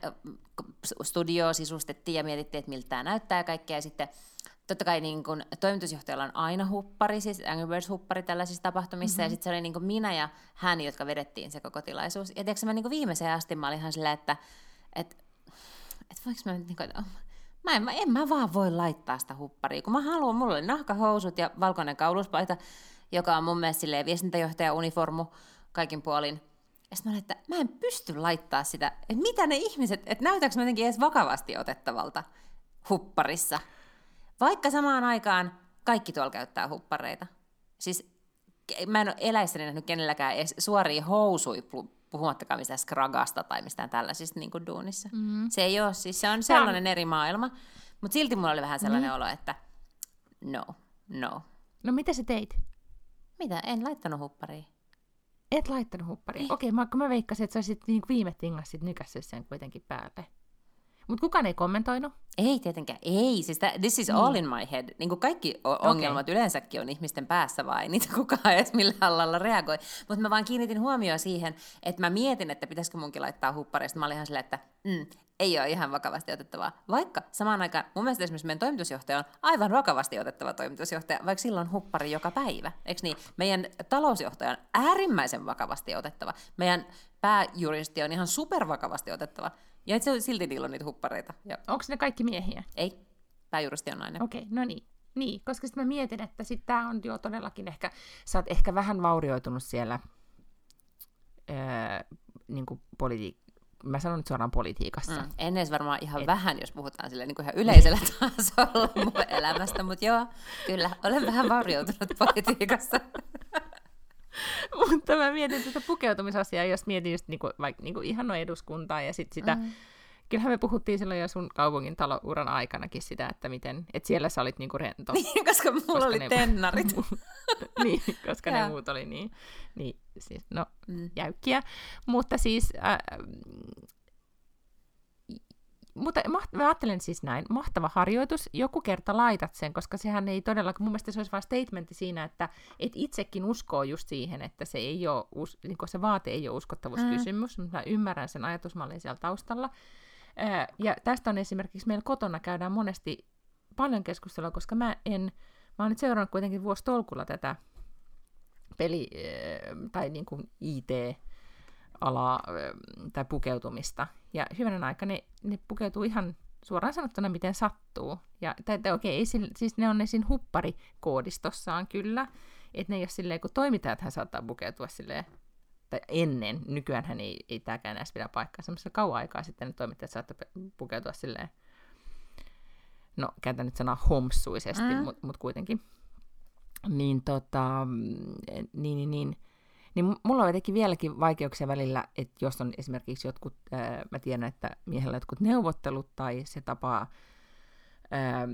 studio sisustettiin ja mietittiin, että miltä tämä näyttää ja kaikkea. Ja sitten totta kai niin kun, toimitusjohtajalla on aina huppari, siis Angry Birds-huppari tällaisissa tapahtumissa. Mm-hmm. Ja sitten se oli niin minä ja hän, jotka vedettiin se koko tilaisuus. Ja tiedätkö, mä niin viimeiseen asti mä olin ihan silleen, että, että, että voinko mä nyt niin kuin, Mä en, en mä vaan voi laittaa sitä hupparia, kun mä haluan, mulla oli nahkahousut ja valkoinen kauluspaita, joka on mun mielestä silleen viestintäjohtaja uniformu kaikin puolin. Ja sitten mä että mä en pysty laittaa sitä, että mitä ne ihmiset, että näytääkö mä jotenkin edes vakavasti otettavalta hupparissa. Vaikka samaan aikaan kaikki tuolla käyttää huppareita. Siis mä en ole eläissäni nähnyt kenelläkään edes suoria housui, puhumattakaan mistään skragasta tai mistään tällaisista niin kuin duunissa. Mm-hmm. Se ei ole, siis se on sellainen Tämä... eri maailma. Mutta silti mulla oli vähän sellainen mm. olo, että no, no. No mitä sä teit? Mitä? En laittanut huppariin. Et laittanut huppariin? Okei, okay, mä, mä veikkasin, että sä olisit niin viime tingassa sit nykässyt sen kuitenkin päälle. Mutta kukaan ei kommentoinut? Ei tietenkään, ei. Siis tä, this is all in my head. Niin kuin kaikki ongelmat okay. yleensäkin on ihmisten päässä vai niitä kukaan edes millään lailla reagoi. Mutta mä vaan kiinnitin huomioon siihen, että mä mietin, että pitäisikö munkin laittaa huppareista. Mä olin ihan silleen, että mm, ei ole ihan vakavasti otettavaa. Vaikka samaan aikaan mun mielestä esimerkiksi meidän toimitusjohtaja on aivan vakavasti otettava toimitusjohtaja, vaikka silloin huppari joka päivä. Eikö niin? Meidän talousjohtaja on äärimmäisen vakavasti otettava. Meidän pääjuristi on ihan supervakavasti otettava. Ja se silti niillä on niitä huppareita. Ja... Onko ne kaikki miehiä? Ei. Pääjuristi on nainen. Okei, okay, no niin. Niin, koska sitten mä mietin, että sitten tämä on jo todellakin ehkä, sä oot ehkä vähän vaurioitunut siellä öö, niin kuin politi- mä sanon nyt suoraan politiikassa. Mm. En edes varmaan ihan Et... vähän, jos puhutaan silleen, niin kuin ihan yleisellä tasolla mun elämästä, mutta joo, kyllä, olen vähän varjoutunut politiikassa. mutta mä mietin tätä pukeutumisasiaa, jos mietin just niinku, vaikka niinku ihan noin eduskuntaa ja sit sitä, mm. kyllähän me puhuttiin silloin jo sun kaupungin talouran aikanakin sitä, että miten, että siellä sä olit niinku rento. Niin, koska mulla koska oli ne, tennarit. niin, koska ne muut oli niin, niin siis, no, mm. jäykkiä. Mutta siis, äh, mutta mä ajattelen siis näin, mahtava harjoitus, joku kerta laitat sen, koska sehän ei todellakaan, mun mielestä se olisi vain statementti siinä, että et itsekin uskoo just siihen, että se, ei ole, niin se vaate ei ole uskottavuuskysymys, mm. mutta mä ymmärrän sen ajatusmallin siellä taustalla. Ja tästä on esimerkiksi meillä kotona käydään monesti paljon keskustelua, koska mä en, mä oon nyt seurannut kuitenkin vuositolkulla tätä peli- tai niin kuin IT- alaa tai pukeutumista. Ja hyvänen aika ne, ne pukeutuu ihan suoraan sanottuna miten sattuu. Ja tai, tai okei, okay, siis ne on ne siinä huppari-koodistossaan kyllä, että ne ei ole silleen, kun toimittajathan saattaa pukeutua silleen, tai ennen, nykyään hän ei, ei tämäkään edes pidä paikkaa, semmoista kauan aikaa sitten ne toimittajat saattaa pukeutua silleen, no käytän nyt sanaa homsuisesti, mm. mutta mut kuitenkin. Niin tota, niin, niin, niin niin mulla on jotenkin vieläkin vaikeuksia välillä, että jos on esimerkiksi jotkut, ää, mä tiedän, että miehellä jotkut neuvottelut tai se tapaa, ää,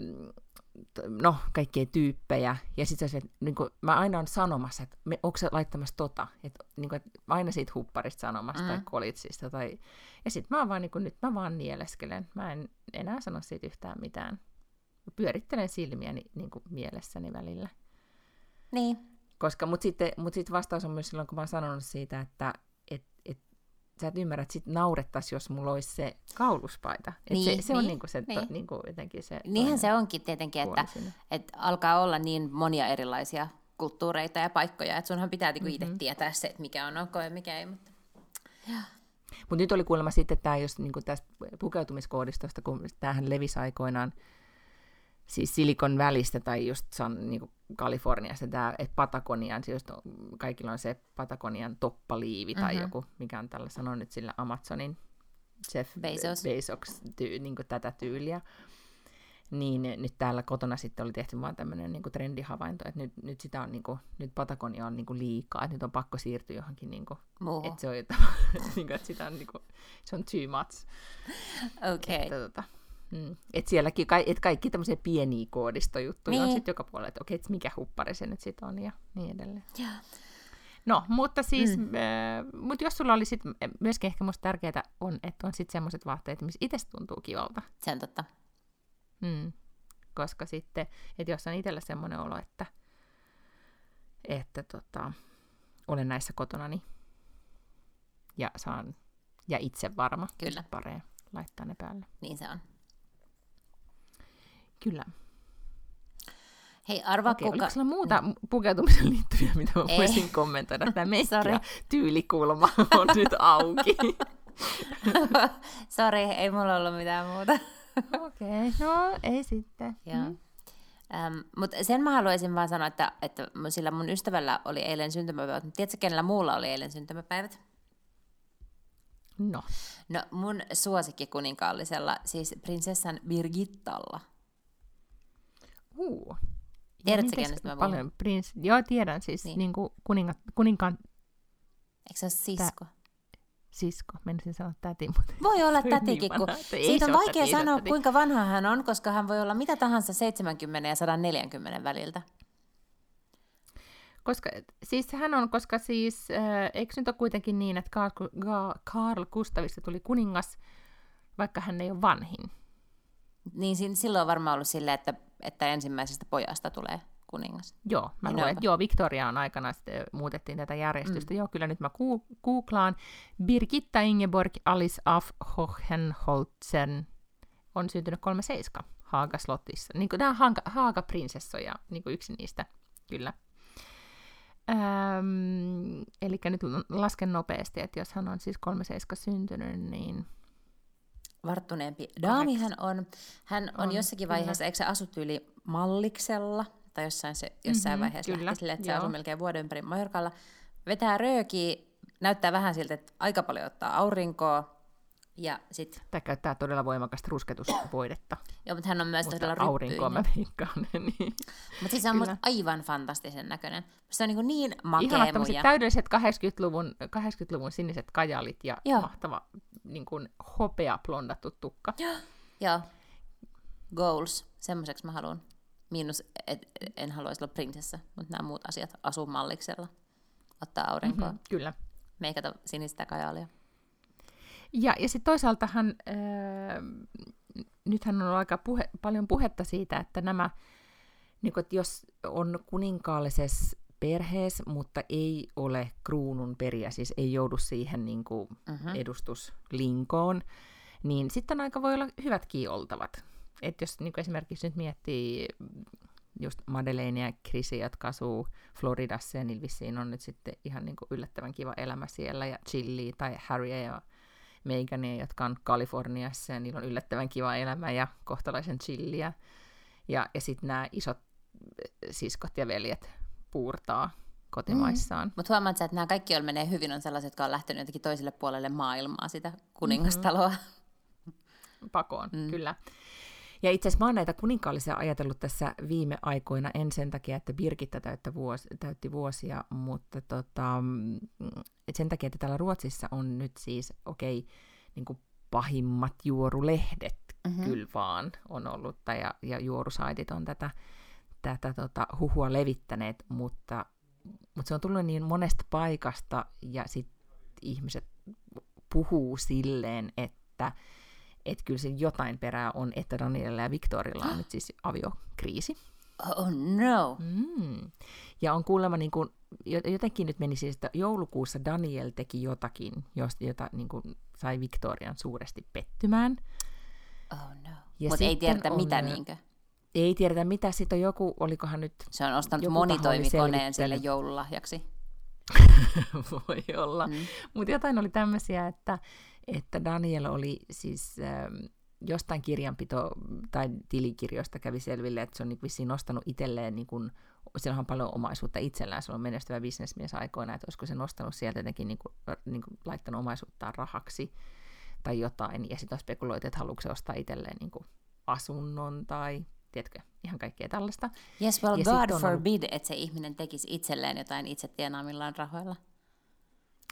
no, kaikkia tyyppejä, ja sitten se, niin kuin, mä aina on sanomassa, että me, onko se laittamassa tota, että niin kuin, että aina siitä hupparista sanomassa mm. tai kolitsista, tai, ja sitten mä vaan niin kuin, nyt mä vaan nieleskelen, mä en enää sano siitä yhtään mitään. Mä pyörittelen silmiäni niin kuin mielessäni välillä. Niin, koska, mutta sitten mut sit vastaus on myös silloin, kun mä oon sanonut siitä, että et, et, sä et ymmärrä, että sit naurettaisi, jos mulla olisi se kauluspaita. Et niin, se, se niin, on niinku se, niin. to, niinku jotenkin se... Niinhän se onkin tietenkin, että, että alkaa olla niin monia erilaisia kulttuureita ja paikkoja, että sunhan pitää niinku mm-hmm. itse tietää se, että mikä on ok ja mikä ei. Mutta... Mutta nyt oli kuulemma sitten tämä just niinku tästä pukeutumiskoodistosta, kun tämähän levisi aikoinaan siis Silikon välistä tai just San, niin Kaliforniasta tämä, että Patagonian, siis kaikilla on se Patagonian toppaliivi tai mm-hmm. joku, mikä on tällä sanon nyt sillä Amazonin Jeff Bezos, Bezos tyy, niin tätä tyyliä. Niin nyt täällä kotona sitten oli tehty vaan tämmöinen niin trendihavainto, että nyt, nyt, sitä on, niin kuin, nyt Patagonia on niin kuin liikaa, että nyt on pakko siirtyä johonkin, niin kuin, että se on, niin kuin, että sitä on, niin kuin, se on too much. Okei. Okay. Että, tota, Mm. Et sielläkin ka- et kaikki tämmöisiä pieniä koodistojuttuja niin. on sitten joka puolella, että okei, okay, mikä huppari se nyt sitten on ja niin edelleen. Ja. No, mutta siis, mm. äh, mut jos sulla oli sitten myöskin ehkä musta tärkeää on, että on sitten semmoiset vaatteet, missä itse tuntuu kivalta. Se on totta. Mm. Koska sitten, että jos on itsellä semmoinen olo, että, että tota, olen näissä kotonani ja saan ja itse varma, Kyllä. paree laittaa ne päälle. Niin se on. Kyllä. Hei, arva Okei, kuka... Oliko sulla muuta pukeutumiseen liittyviä, mitä mä Ei. voisin kommentoida? Tämä meikki tyylikulma on nyt auki. Sori, ei mulla ollut mitään muuta. Okei, okay, no ei sitten. Joo. Mm. Um, Mutta sen mä haluaisin vaan sanoa, että, että sillä mun ystävällä oli eilen syntymäpäivät. Tiedätkö, kenellä muulla oli eilen syntymäpäivät? No. No mun suosikkikuninkaallisella, siis prinsessan Birgittalla – Uh. Tiedätkö, kenestä mä paljon prins... Joo, tiedän siis niin. Niin kuin kuninga... kuninkaan... Eikö se ole sisko? Tä... Sisko, menisin sanoa täti, mutta... Voi olla tätikin, niin kun siitä on vaikea sanoa, täti. kuinka vanha hän on, koska hän voi olla mitä tahansa 70 ja 140 väliltä. Koska, siis hän on, koska siis, äh, eikö nyt ole kuitenkin niin, että Karl, Karl Gustavista tuli kuningas, vaikka hän ei ole vanhin? Niin silloin on varmaan ollut silleen, että että ensimmäisestä pojasta tulee kuningas. Joo, mä niin luen, joo, Victoria on aikana sitten muutettiin tätä järjestystä. Mm. Joo, kyllä nyt mä googlaan. Birgitta Ingeborg Alice af Hohenholzen on syntynyt 37 Haaga-slotissa. Niin kuin, nämä Haaga, Haaga-prinsessoja, niin kuin yksi niistä, kyllä. Ähm, eli nyt lasken nopeasti, että jos hän on siis 37 syntynyt, niin varttuneempi daami hän on. Hän on, on jossakin kyllä. vaiheessa, eikö se asu tyyli Malliksella, tai jossain, se, jossain mm-hmm, vaiheessa kyllä, lähti sille, että se asuu melkein vuoden ympäri Majorkalla. Vetää röökiä, näyttää vähän siltä, että aika paljon ottaa aurinkoa, Ja sit, Tai käyttää todella voimakasta rusketusvoidetta. joo, mutta hän on myös Mutta todella aurinkoa mä ryppyinen. viikkaan. niin. Mutta siis se on musta aivan fantastisen näköinen. Se on niin, niin makea Ihanat muija. täydelliset 80-luvun, 80-luvun siniset kajalit ja Joo. mahtava niin kuin hopea blondattu tukka. Joo. Goals. Semmoiseksi mä haluan. Miinus, et, en haluaisi olla prinsessa, mutta nämä muut asiat. Asua malliksella. Ottaa aurinkoa. Mhm, Mm-hmm. Kyllä. Meikata sinistä kajaalia. Ja, ja sitten toisaaltahan, äh, nythän on ollut aika puhe, paljon puhetta siitä, että nämä, niin että jos on kuninkaallisessa perheessä, mutta ei ole kruunun periä, siis ei joudu siihen niin kuin Mhm. edustuslinkoon, niin sitten aika voi olla hyvätkin oltavat. Et jos niin esimerkiksi nyt miettii just Madeleine ja Chrissy, jotka asuu Floridassa, ja niillä vissiin on nyt sitten ihan niin kuin yllättävän kiva elämä siellä, ja Chilli tai Harry ja Megania, jotka on Kaliforniassa, ja niillä on yllättävän kiva elämä ja kohtalaisen chilliä. Ja, ja sitten nämä isot eh, siskot ja veljet puurtaa kotimaissaan. Mm. Mutta huomaat sä, että nämä kaikki, joilla menee hyvin, on sellaiset, jotka on lähtenyt jotenkin toiselle puolelle maailmaa, sitä kuningastaloa. Mm-hmm. Pakoon, mm. kyllä. Ja itse asiassa mä oon näitä kuninkaallisia ajatellut tässä viime aikoina, en sen takia, että Birgitta täyttä vuosi, täytti vuosia, mutta tota, sen takia, että täällä Ruotsissa on nyt siis, okei, okay, niin pahimmat juorulehdet mm-hmm. kyllä vaan on ollut, tai ja, ja juorusaitit on tätä, tätä tota, huhua levittäneet, mutta, mutta se on tullut niin monesta paikasta, ja sitten ihmiset puhuu silleen, että että kyllä se jotain perää on, että Danielilla ja Victorilla on nyt siis aviokriisi. Oh no! Mm. Ja on kuulemma, niin kuin, jotenkin nyt meni siis, että joulukuussa Daniel teki jotakin, josta, jota niin kuin, sai Victorian suuresti pettymään. Oh no. Mutta ei tiedetä on- mitä niinkö. Ei tiedetä mitä, sitten on joku, olikohan nyt, Se on ostanut monitoimikoneen sille joululahjaksi. voi olla. Mm. Mutta jotain oli tämmöisiä, että, että Daniel oli siis ähm, jostain kirjanpito- tai tilikirjoista kävi selville, että se on niin vissiin nostanut itselleen, niin kun, sillä on paljon omaisuutta itsellään, se on menestyvä bisnesmies aikoina, että olisiko se nostanut sieltä jotenkin niin kuin, niin kuin laittanut omaisuuttaan rahaksi tai jotain, ja sitten on spekuloitu, että haluatko se ostaa itselleen niin kuin asunnon tai tiedätkö, ihan kaikkea tällaista. Yes, well, Ja God on ollut- forbid, että se ihminen tekisi itselleen jotain itse tienaamillaan rahoilla.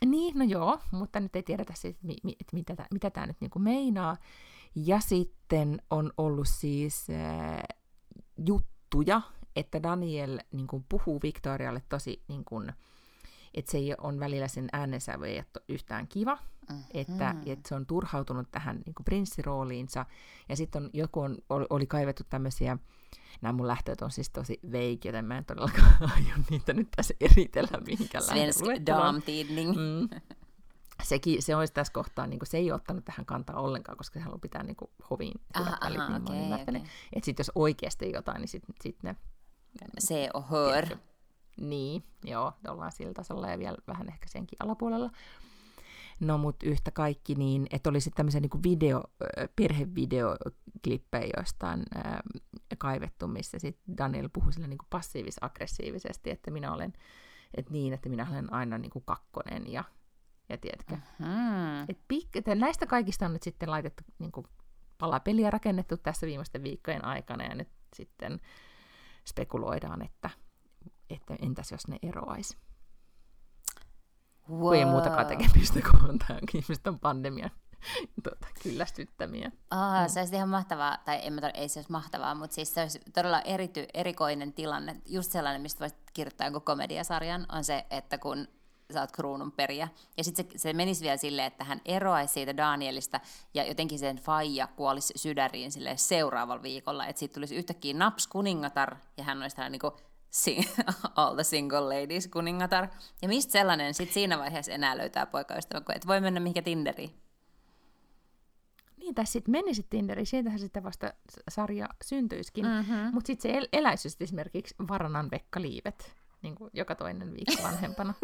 Niin, no joo, mutta nyt ei tiedetä, siis, mi, mi, että mitä, mitä tämä nyt niinku meinaa. Ja sitten on ollut siis äh, juttuja, että Daniel niin kuin, puhuu Victorialle tosi, niin kuin, että se ei on välillä sen äänensävy ei ole yhtään kiva, Mm. että, että se on turhautunut tähän niin kuin prinssirooliinsa. Ja sitten on, joku on, oli, oli kaivettu tämmöisiä, nämä mun lähteet on siis tosi veik, joten mä en todellakaan aio niitä nyt tässä eritellä mihinkään Svensk damtidning. Mm. Sekin, se olisi tässä kohtaa, niin kuin, se ei ole ottanut tähän kantaa ollenkaan, koska se haluaa pitää niin kuin, hoviin Aha, hyvät välit, aha, niin mä oon okei, ymmärtänyt. okei. Että sitten jos oikeasti jotain, niin sitten sit ne... Se on hör. Niin, joo, ollaan sillä tasolla ja vielä vähän ehkä senkin alapuolella. No, mutta yhtä kaikki niin, että oli sitten tämmöisiä niin video, perhevideoklippejä jostain äh, kaivettu, missä sitten Daniel puhui sille niin passiivis-aggressiivisesti, että minä olen, että niin, että minä olen aina niin kuin kakkonen ja, ja tiedätkö, Hmm. et pik- että näistä kaikista on nyt sitten laitettu niin kuin, palapeliä rakennettu tässä viimeisten viikkojen aikana, ja nyt sitten spekuloidaan, että, että entäs jos ne eroaisi. Wow. Ei muutakaan tekemistä, kun on tämä ihmiset on pandemian tuota, kyllästyttämiä. Aa, se olisi ihan mahtavaa, tai en mä ei se olisi mahtavaa, mutta siis se olisi todella erity, erikoinen tilanne. Just sellainen, mistä voisit kirjoittaa jonkun komediasarjan, on se, että kun sä oot kruunun periä. Ja sitten se, se menisi vielä silleen, että hän eroaisi siitä Danielista ja jotenkin sen faija kuolisi sydäriin sille seuraavalla viikolla. Että siitä tulisi yhtäkkiä naps kuningatar ja hän olisi tällainen niin sing- all the single ladies kuningatar. Ja mistä sellainen sitten siinä vaiheessa enää löytää poikaystävän, kun et voi mennä mihinkä Tinderiin. Niin, tai sitten menisit Tinderiin, siitähän sitten vasta sarja syntyisikin. Mm-hmm. Mutta sitten se el- eläisi esimerkiksi Varanan Vekka Liivet, niin kuin joka toinen viikko vanhempana.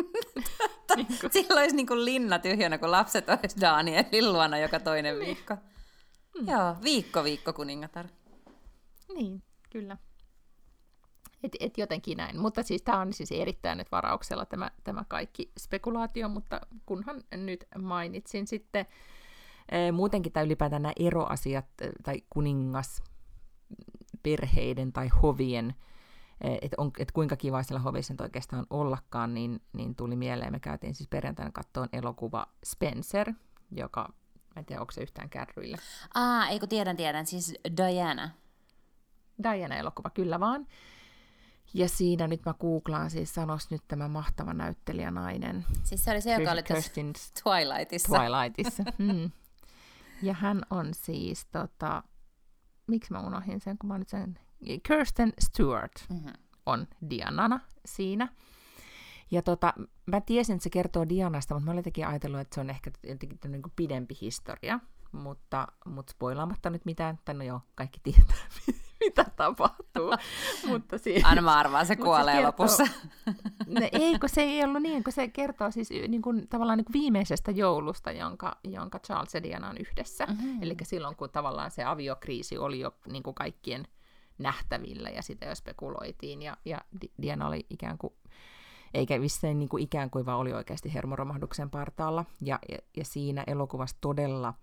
niin kuin, Silloin olisi niin kuin linna tyhjänä, kun lapset olisi Danielin luona joka toinen viikko. Mm. Joo, viikko viikko kuningatar. Niin, kyllä. Et, et jotenkin näin. Mutta siis tämä on siis erittäin nyt varauksella tämä, tämä kaikki spekulaatio, mutta kunhan nyt mainitsin sitten Muutenkin tämä ylipäätään nämä eroasiat tai kuningas perheiden tai hovien, että et kuinka kiva siellä hovissa nyt oikeastaan ollakaan, niin, niin tuli mieleen. Me käytiin siis perjantaina kattoon elokuva Spencer, joka, mä en tiedä, onko se yhtään kärryillä. Aa, ei kun tiedän, tiedän, siis Diana. Diana-elokuva, kyllä vaan. Ja siinä nyt mä googlaan, siis sanos nyt tämä mahtava näyttelijänainen. Siis se oli se, joka oli tässä Twilightissa. Twilightissa. Mm. Ja hän on siis, tota, miksi mä unohdin sen, kun mä nyt sen, Kirsten Stewart mm-hmm. on Dianana siinä. Ja tota, mä tiesin, että se kertoo Dianasta, mutta mä olin jotenkin ajatellut, että se on ehkä jotenkin niin kuin pidempi historia, mutta, mutta spoilaamatta nyt mitään, tai no joo, kaikki tietää, tapahtuu. mutta siinä, Aina mä arvaan, se kuolee se kertoo, lopussa. ne, ei, kun se ei ollut niin, kun se kertoo siis niin kuin, tavallaan niin kuin viimeisestä joulusta, jonka, jonka Charles ja Diana on yhdessä. Mm-hmm. Eli silloin, kun tavallaan se aviokriisi oli jo niin kuin kaikkien nähtävillä ja sitä jo spekuloitiin, ja, ja Diana oli ikään kuin eikä vissiin niin kuin ikään kuin vaan oli oikeasti hermoromahduksen partaalla. Ja, ja, ja siinä elokuvassa todella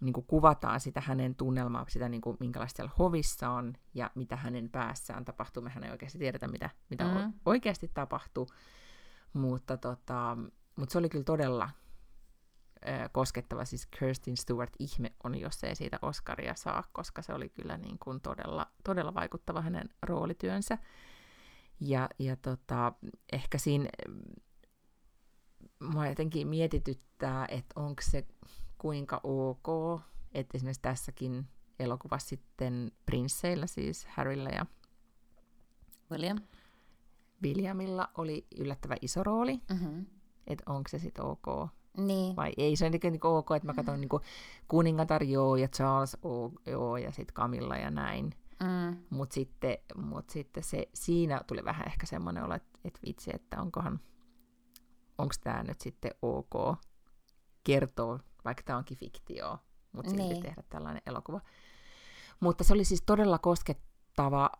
niin kuin kuvataan sitä hänen tunnelmaa, sitä niin kuin, minkälaista siellä hovissa on ja mitä hänen päässään tapahtuu. Mehän ei oikeasti tiedetä, mitä, mitä mm-hmm. oikeasti tapahtuu, mutta, tota, mutta se oli kyllä todella äh, koskettava. Siis Kirsten Stewart ihme on, jos ei siitä Oscaria saa, koska se oli kyllä niin kuin todella, todella vaikuttava hänen roolityönsä. Ja, ja tota, ehkä siinä mua jotenkin mietityttää, että onko se kuinka ok, että esimerkiksi tässäkin elokuvassa sitten prinsseillä, siis Harryllä ja William. Williamilla oli yllättävän iso rooli, mm-hmm. että onko se sitten ok. Niin. Vai ei se on niin ok, että mä katson mm. niin kuningatar joo ja Charles joo ja sitten Camilla ja näin. Mm. Mutta sitten, mut sitten se, siinä tuli vähän ehkä semmoinen olo, että, että vitsi, että onkohan, onko tämä nyt sitten ok kertoa vaikka tämä onkin fiktio, mutta silti niin. tehdä tällainen elokuva. Mutta se oli siis todella koskettava,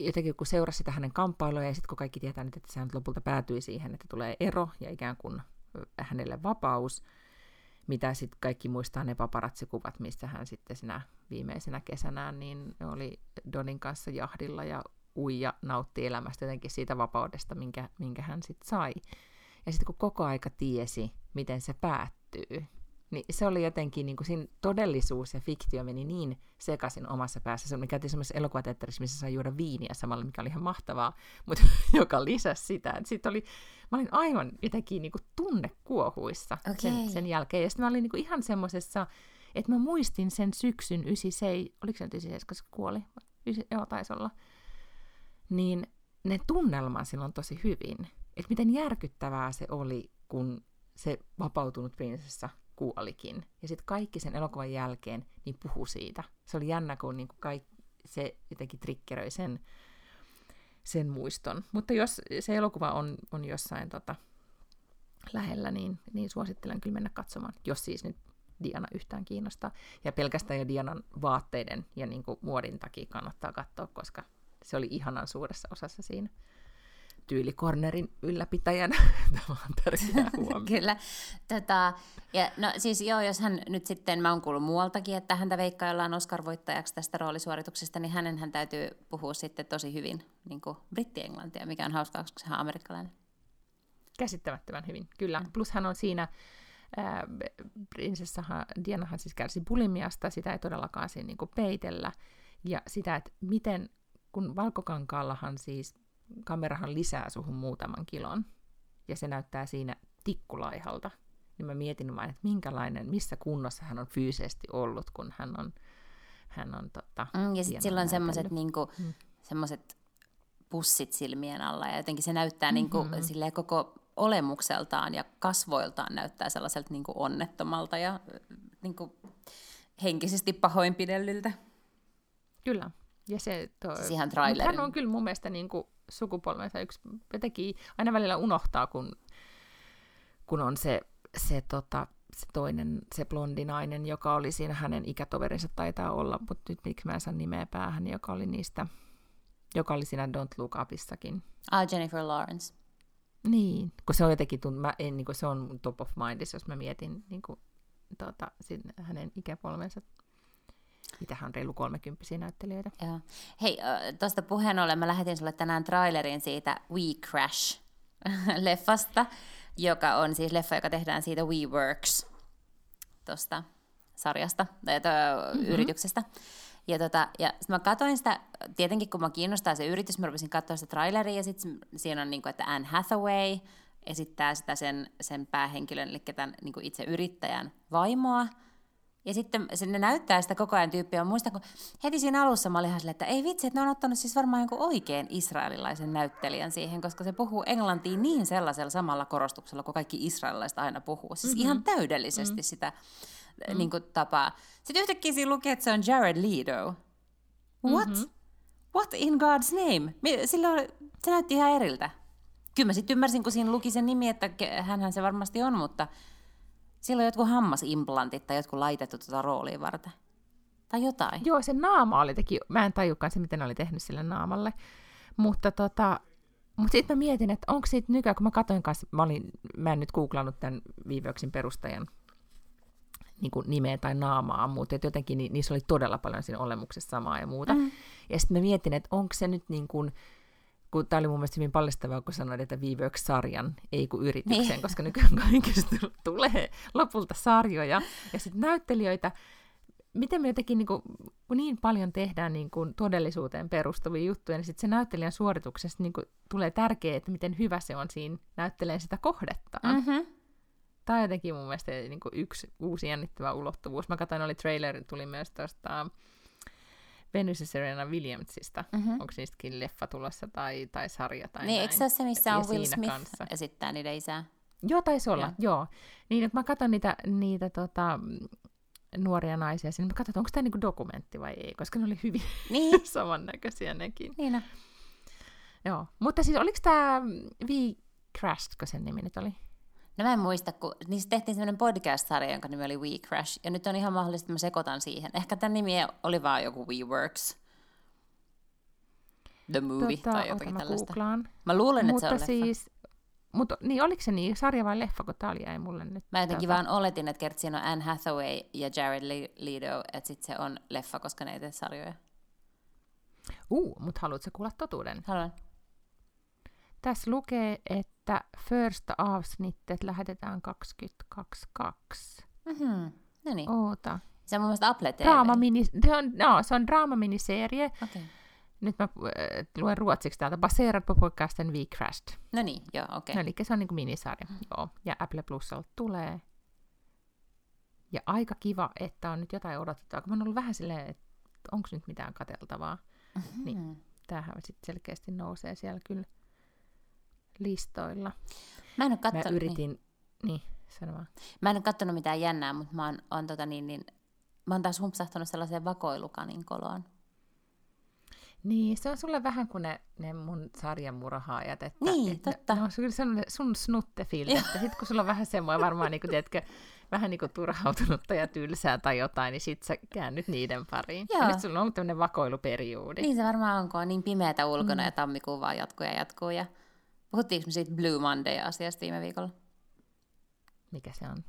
jotenkin kun seurasi sitä hänen kamppailuja, ja sitten kun kaikki tietää nyt, että se lopulta päätyi siihen, että tulee ero ja ikään kuin hänelle vapaus, mitä sitten kaikki muistaa ne paparatsikuvat, missä hän sitten sinä viimeisenä kesänään niin oli Donin kanssa jahdilla ja uija nautti elämästä jotenkin siitä vapaudesta, minkä, minkä hän sitten sai. Ja sitten kun koko aika tiesi, miten se päättyy, niin se oli jotenkin, niin kuin siinä todellisuus ja fiktio meni niin sekaisin omassa päässä. Me käytiin semmoisessa elokuvateatterissa, missä sai juoda viiniä samalla, mikä oli ihan mahtavaa, mutta joka lisäsi sitä. Sitten oli, mä olin aivan jotenkin niin kuin tunnekuohuissa okay. sen, sen jälkeen. Ja sitten mä olin niin kuin ihan semmoisessa, että mä muistin sen syksyn 97, oliko se nyt 97, koska kuoli? Ysi, joo, taisi olla. Niin ne tunnelman silloin tosi hyvin että miten järkyttävää se oli, kun se vapautunut prinsessa kuolikin. Ja sitten kaikki sen elokuvan jälkeen niin puhu siitä. Se oli jännä, kun niin kaikki, se jotenkin triggeröi sen, sen muiston. Mutta jos se elokuva on, on jossain tota, lähellä, niin, niin suosittelen kyllä mennä katsomaan, jos siis nyt Diana yhtään kiinnostaa. Ja pelkästään jo Dianan vaatteiden ja niin kuin muodin takia kannattaa katsoa, koska se oli ihanan suuressa osassa siinä tyylikornerin ylläpitäjän. Tämä on tärkeä Kyllä. Tota, ja no siis joo, jos hän nyt sitten, mä oon kuullut muualtakin, että häntä veikkaillaan Oscar-voittajaksi tästä roolisuorituksesta, niin hänen hän täytyy puhua sitten tosi hyvin niin kuin britti-englantia, mikä on hauskaa, koska hän on amerikkalainen. Käsittämättömän hyvin, kyllä. Mm. Plus hän on siinä, äh, prinsessahan, Dianahan siis kärsi bulimiasta, sitä ei todellakaan siinä niin peitellä. Ja sitä, että miten, kun valkokankaallahan siis kamerahan lisää suhun muutaman kilon, ja se näyttää siinä tikkulaihalta, niin mä mietin vain, että minkälainen, missä kunnossa hän on fyysisesti ollut, kun hän on, hän on tota, mm, Ja sitten silloin semmoiset niinku, mm. semmoset pussit silmien alla, ja jotenkin se näyttää niinku mm-hmm. niinku, koko olemukseltaan ja kasvoiltaan näyttää sellaiselta niinku onnettomalta ja niinku henkisesti pahoinpidellyltä. Kyllä. Ja se, to... siis ihan trailerin. Hän on kyllä mun mielestä niin kuin sukupolvensa yksi, jotenkin aina välillä unohtaa, kun, kun on se, se, tota, se toinen, se blondinainen, joka oli siinä hänen ikätoverinsa taitaa olla, mutta nyt miksi mä en saa nimeä päähän, joka oli niistä, joka oli siinä Don't Look Upissakin. Ah, Jennifer Lawrence. Niin, kun se on jotenkin, mä en, niin kuin se on top of mind, jos mä mietin niin kuin tota, sin, hänen ikäpolvensa. Mitähän on reilu kolmekymppisiä näyttelijöitä. Joo. Hei, tuosta puheen ollen mä lähetin sulle tänään trailerin siitä We Crash-leffasta, joka on siis leffa, joka tehdään siitä WeWorks tuosta sarjasta, tai mm-hmm. yrityksestä. Ja, tota, ja sit mä katsoin sitä, tietenkin kun mä kiinnostaa se yritys, mä rupesin katsoa sitä traileria, ja sitten siinä on, niin kuin, että Anne Hathaway esittää sitä sen, sen päähenkilön, eli tämän niin kuin itse yrittäjän vaimoa, ja sitten se, ne näyttää sitä koko ajan tyyppiä. Muistan, kun heti siinä alussa mä olin ihan sille, että ei vitsi, että ne on ottanut siis varmaan jonkun oikein israelilaisen näyttelijän siihen, koska se puhuu englantia niin sellaisella samalla korostuksella, kuin kaikki israelilaiset aina puhuu. Siis mm-hmm. ihan täydellisesti mm-hmm. sitä mm-hmm. niin kuin, tapaa. Sitten yhtäkkiä siinä lukee, että se on Jared Leto. What? Mm-hmm. What in God's name? Sillä oli, se näytti ihan eriltä. Kyllä mä sitten ymmärsin, kun siinä luki sen nimi, että hänhän se varmasti on, mutta sillä on jotkut hammasimplantit tai jotkut laitettu tuota roolia varten. Tai jotain. Joo, se naama oli teki, mä en tajukaan se, miten ne oli tehnyt sille naamalle. Mutta tota, mutta sitten mä mietin, että onko siitä nykyään, kun mä katsoin kanssa, mä, olin, mä en nyt googlannut tämän Viiveoksin perustajan niin kuin nimeä tai naamaa, mutta jotenkin ni, niissä oli todella paljon siinä olemuksessa samaa ja muuta. Mm. Ja sitten mä mietin, että onko se nyt niin kuin, kun tämä oli mun mielestä hyvin paljastavaa, kun sanoin, että WeWork-sarjan, ei kuin yrityksen, niin. koska nykyään kaikista tulee lopulta sarjoja. Ja sitten näyttelijöitä, miten me jotenkin niin, kuin, kun niin paljon tehdään niin kuin todellisuuteen perustuvia juttuja, niin sitten se näyttelijän suorituksesta niin kuin, tulee tärkeää, että miten hyvä se on siinä näyttelee sitä kohdettaan. Mm-hmm. Tämä on jotenkin mun mielestä niin kuin yksi uusi jännittävä ulottuvuus. Mä katsoin, oli trailer, tuli myös tuosta Venus ja Serena Williamsista. Mm-hmm. Onko niistäkin leffa tulossa tai, tai sarja tai Niin, eikö se ole se, missä ja on Will Smith kanssa. esittää niiden isää? Joo, taisi olla, joo. joo. Niin, kun mä katson niitä, niitä tota, nuoria naisia sinne, mä katson, onko tämä niinku dokumentti vai ei, koska ne oli hyvin niin. samannäköisiä nekin. Niin no. Joo, mutta siis oliko tämä V Crashed, kun sen nimi nyt oli? No mä en muista, kun niistä tehtiin sellainen podcast-sarja, jonka nimi oli We Crash, ja nyt on ihan mahdollista, että mä sekoitan siihen. Ehkä tämän nimi oli vaan joku We Works. The Movie tota, tai jotakin tällaista. Googlaan. Mä luulen, mutta että se on siis. Mutta niin, oliko se niin, sarja vai leffa, kun tää oli jäi mulle nyt? Mä jotenkin tota... vaan oletin, että kertsi on Anne Hathaway ja Jared Leto, että sit se on leffa, koska ne ei tee sarjoja. Uu, mutta haluatko kuulla totuuden? Haluan. Tässä lukee, että first avsnittet lähetetään 2022. Mm-hmm. No niin. Oota. Se on mun mielestä Apple TV. Draamamini, se on, no, se on draamaminiserie. Okay. Nyt mä äh, luen ruotsiksi täältä. Baserad på podcasten We Crashed. No niin, joo, okei. Okay. No, eli se on niin kuin minisarja, mm. joo. Ja Apple Plusalta tulee. Ja aika kiva, että on nyt jotain odotettavaa. Kun mä oon ollut vähän silleen, että onko nyt mitään kateltavaa. Mm-hmm. Niin tämähän sitten selkeästi nousee siellä kyllä listoilla. Mä en ole kattonut, Mä yritin, niin, niin sano vaan. Mä en ole katsonut mitään jännää, mutta mä oon, oon tota niin, niin, mä oon taas humpsahtanut sellaiseen vakoilukanin koloon. Niin, se on sulle vähän kuin ne, ne mun sarjamurhaajat. Että, niin, että totta. Ne on sun, sun snuttefilmi, että sitten kun sulla on vähän semmoinen varmaan, niin kuin, tiedätkö, vähän niin kuin turhautunutta ja tylsää tai jotain, niin sit sä käännyt niiden pariin. Joo. Ja nyt sulla on tämmöinen vakoiluperiodi. Niin se varmaan on, kun on niin pimeätä ulkona mm. ja tammikuun vaan jatkuu ja jatkuu. Ja Puhuttiinko me siitä Blue Monday-asiasta viime viikolla? Mikä se on?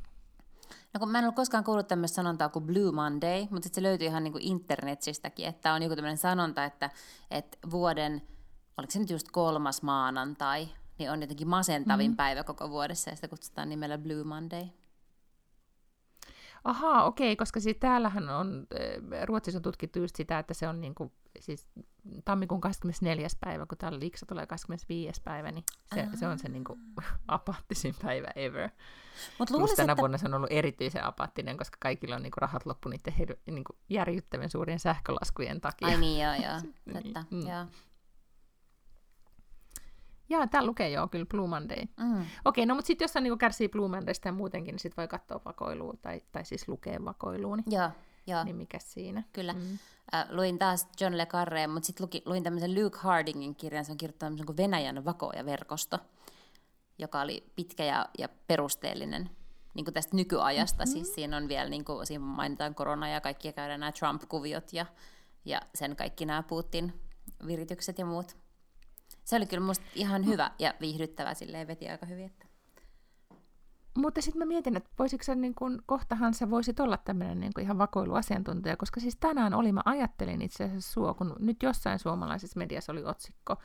No kun mä en ole koskaan kuullut tämmöistä sanontaa kuin Blue Monday, mutta sitten se löytyy ihan niin kuin internetsistäkin, että on joku tämmöinen sanonta, että, että vuoden, oliko se nyt just kolmas maanantai, niin on jotenkin masentavin mm-hmm. päivä koko vuodessa, ja sitä kutsutaan nimellä Blue Monday. Ahaa, okei, koska siis täällähän on, eh, Ruotsissa on tutkittu just sitä, että se on niin kuin, siis tammikuun 24. päivä, kun täällä liiksa tulee 25. päivä, niin se, se on se niin kuin, apaattisin päivä ever. Mut luulis, tänä että... vuonna se on ollut erityisen apaattinen, koska kaikilla on niin kuin, rahat loppu niiden niin kuin, järjyttävän suurien sähkölaskujen takia. Ai niin, joo, joo. Totta, niin, joo. Jaa, täällä lukee joo kyllä Blue Monday. Mm. Okei, no mutta sitten jos on niin kärsii Blue Mondaysta ja muutenkin, niin sitten voi katsoa vakoilua tai, tai siis lukea vakoilua. Niin, joo, joo. Niin mikä siinä? Kyllä. Mm. Äh, luin taas John Le Carreen, mutta sitten luin tämmöisen Luke Hardingin kirjan, se on kirjoittanut kuin Venäjän vakoja-verkosto, joka oli pitkä ja, ja perusteellinen niin kuin tästä nykyajasta. Mm-hmm. Siis siinä on vielä, niin kuin, siinä mainitaan korona ja kaikki käydään nämä Trump-kuviot ja, ja sen kaikki nämä Putin-viritykset ja muut. Se oli kyllä musta ihan hyvä ja viihdyttävä, silleen veti aika hyvin. Että... mutta sitten mä mietin, että voisiko se, niin kun, kohtahan sä voisit olla tämmöinen niin ihan vakoiluasiantuntija, koska siis tänään oli, mä ajattelin itse asiassa sua, kun nyt jossain suomalaisessa mediassa oli otsikko,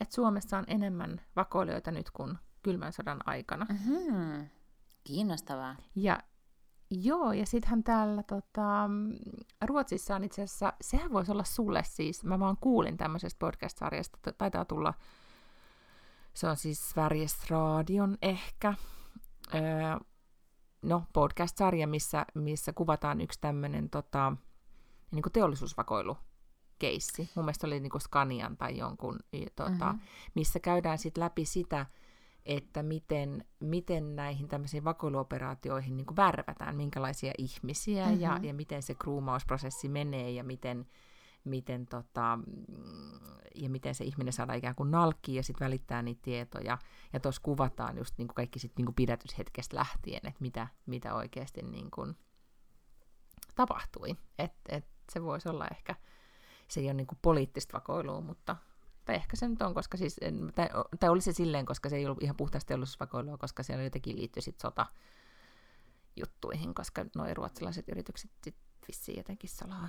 että Suomessa on enemmän vakoilijoita nyt kuin kylmän sodan aikana. Mm-hmm. Kiinnostavaa. Ja joo, ja sittenhän täällä tota, Ruotsissa on itse asiassa, sehän voisi olla sulle siis, mä vaan kuulin tämmöisestä podcast-sarjasta, taitaa tulla, se on siis Sveriges Radion ehkä, öö, no podcast-sarja, missä, missä kuvataan yksi tämmöinen tota, niin kuin teollisuusvakoilu keissi. Mun mielestä oli niin kuin Scanian tai jonkun, tota, mm-hmm. missä käydään sitten läpi sitä, että miten, miten näihin tämmöisiin vakoiluoperaatioihin niin värvätään, minkälaisia ihmisiä mm-hmm. ja, ja miten se kruumausprosessi menee ja miten, miten, tota, ja miten se ihminen saadaan ikään kuin nalkkiin ja sitten välittää niitä tietoja. Ja tuossa kuvataan just niin kuin kaikki sit niin kuin pidätyshetkestä lähtien, että mitä, mitä oikeasti niin kuin tapahtui. Että et se voisi olla ehkä, se ei ole niin kuin poliittista vakoilua, mutta tai ehkä se nyt on, koska siis, tai, tai oli se silleen, koska se ei ollut ihan puhtaasti teollisuusvakoilua, koska siellä jotenkin liittyi sitten sota juttuihin, koska nuo ruotsalaiset yritykset sit vissiin jotenkin salaa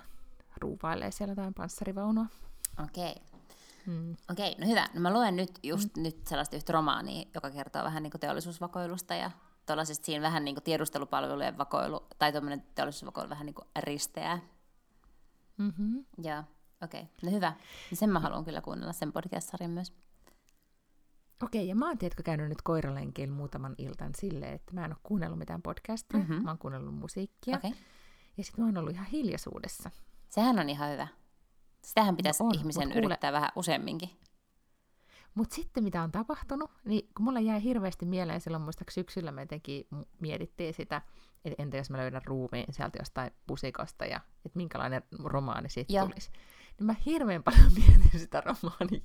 ruuvailee siellä jotain panssarivaunua. Okei. Okay. Hmm. Okei, okay, no hyvä. No mä luen nyt just hmm. nyt sellaista yhtä romaania, joka kertoo vähän niin kuin teollisuusvakoilusta ja tuollaisesta siinä vähän niin kuin tiedustelupalvelujen vakoilu, tai tuommoinen teollisuusvakoilu vähän niin kuin risteää. Mm-hmm. Joo, okei. Okay. No hyvä. Ja sen mä haluan kyllä kuunnella, sen podcast-sarjan myös. Okei, okay, ja mä oon tiedätkö käynyt nyt koiralenkeillä muutaman iltan silleen, että mä en ole kuunnellut mitään podcastia, mm-hmm. mä oon kuunnellut musiikkia. Okay. Ja sitten mä oon ollut ihan hiljaisuudessa. Sehän on ihan hyvä. Sitähän pitäisi no on, ihmisen kuule... yrittää vähän useamminkin. Mutta sitten mitä on tapahtunut, niin kun mulla jäi hirveästi mieleen silloin muistaakseni syksyllä me jotenkin mietittiin sitä, että entä jos mä löydän ruumiin sieltä jostain pusikosta ja että minkälainen romaani siitä tulisi niin mä hirveän paljon mietin sitä romaania.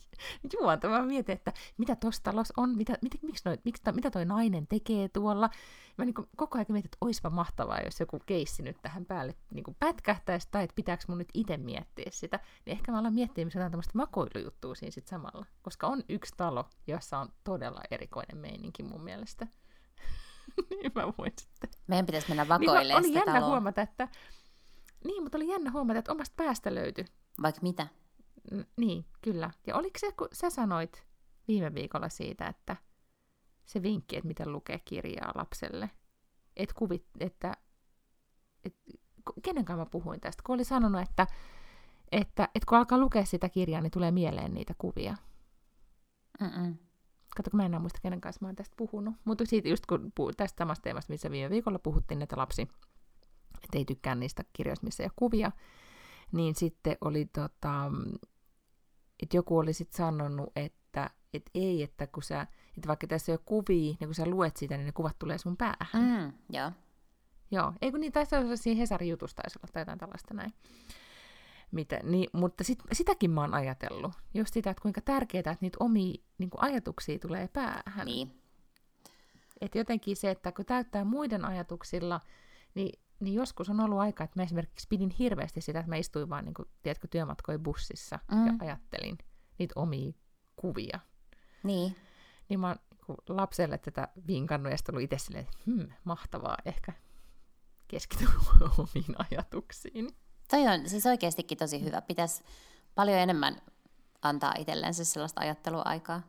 Juonta, mä mietin, että mitä tuossa talossa on, mitä, mit, miksi noi, miksi, mitä toi nainen tekee tuolla. Mä niin koko ajan mietin, että oispa mahtavaa, jos joku keissi nyt tähän päälle niin pätkähtäisi, tai että pitääkö mun nyt itse miettiä sitä. Niin ehkä mä alan miettiä jotain tämmöistä makoilujuttua siinä sit samalla. Koska on yksi talo, jossa on todella erikoinen meininki mun mielestä. niin mä voin sitten. Meidän pitäisi mennä vakoilemaan niin, oli jännä taloa. huomata, että niin, mutta oli jännä huomata, että omasta päästä löytyi vaikka mitä? N- niin, kyllä. Ja oliko se, kun sä sanoit viime viikolla siitä, että se vinkki, että miten lukee kirjaa lapselle, et kuvit, että, et, kenen kanssa mä puhuin tästä, kun oli sanonut, että, että, että kun alkaa lukea sitä kirjaa, niin tulee mieleen niitä kuvia. Mm-mm. Kato, kun mä en enää muista, kenen kanssa mä oon tästä puhunut. Mutta siitä just kun puh- tästä samasta teemasta, missä viime viikolla puhuttiin, että lapsi että ei tykkää niistä kirjoista, missä ei ole kuvia, niin sitten oli tota, että joku oli sitten sanonut, että et ei, että kun sä, että vaikka tässä ei ole kuvia, niin kun sä luet sitä, niin ne kuvat tulee sun päähän. Mm, joo. Joo, ei kun niin taisi olla siinä Hesarin jutusta taisi olla tai jotain tällaista näin. Mitä, niin, mutta sit, sitäkin mä oon ajatellut. Just sitä, että kuinka tärkeää, että niitä omia niin ajatuksia tulee päähän. Niin. Että jotenkin se, että kun täyttää muiden ajatuksilla, niin niin joskus on ollut aika, että mä esimerkiksi pidin hirveästi sitä, että mä istuin vaan niin kuin, tiedätkö, työmatkojen bussissa mm. ja ajattelin niitä omia kuvia. Niin. Niin mä oon niin lapselle tätä vinkannut ja sitten ollut itse silleen, että hmm, mahtavaa, ehkä keskity omiin ajatuksiin. Toi on siis oikeastikin tosi hyvä. Pitäisi paljon enemmän antaa itsellensä sellaista ajatteluaikaa.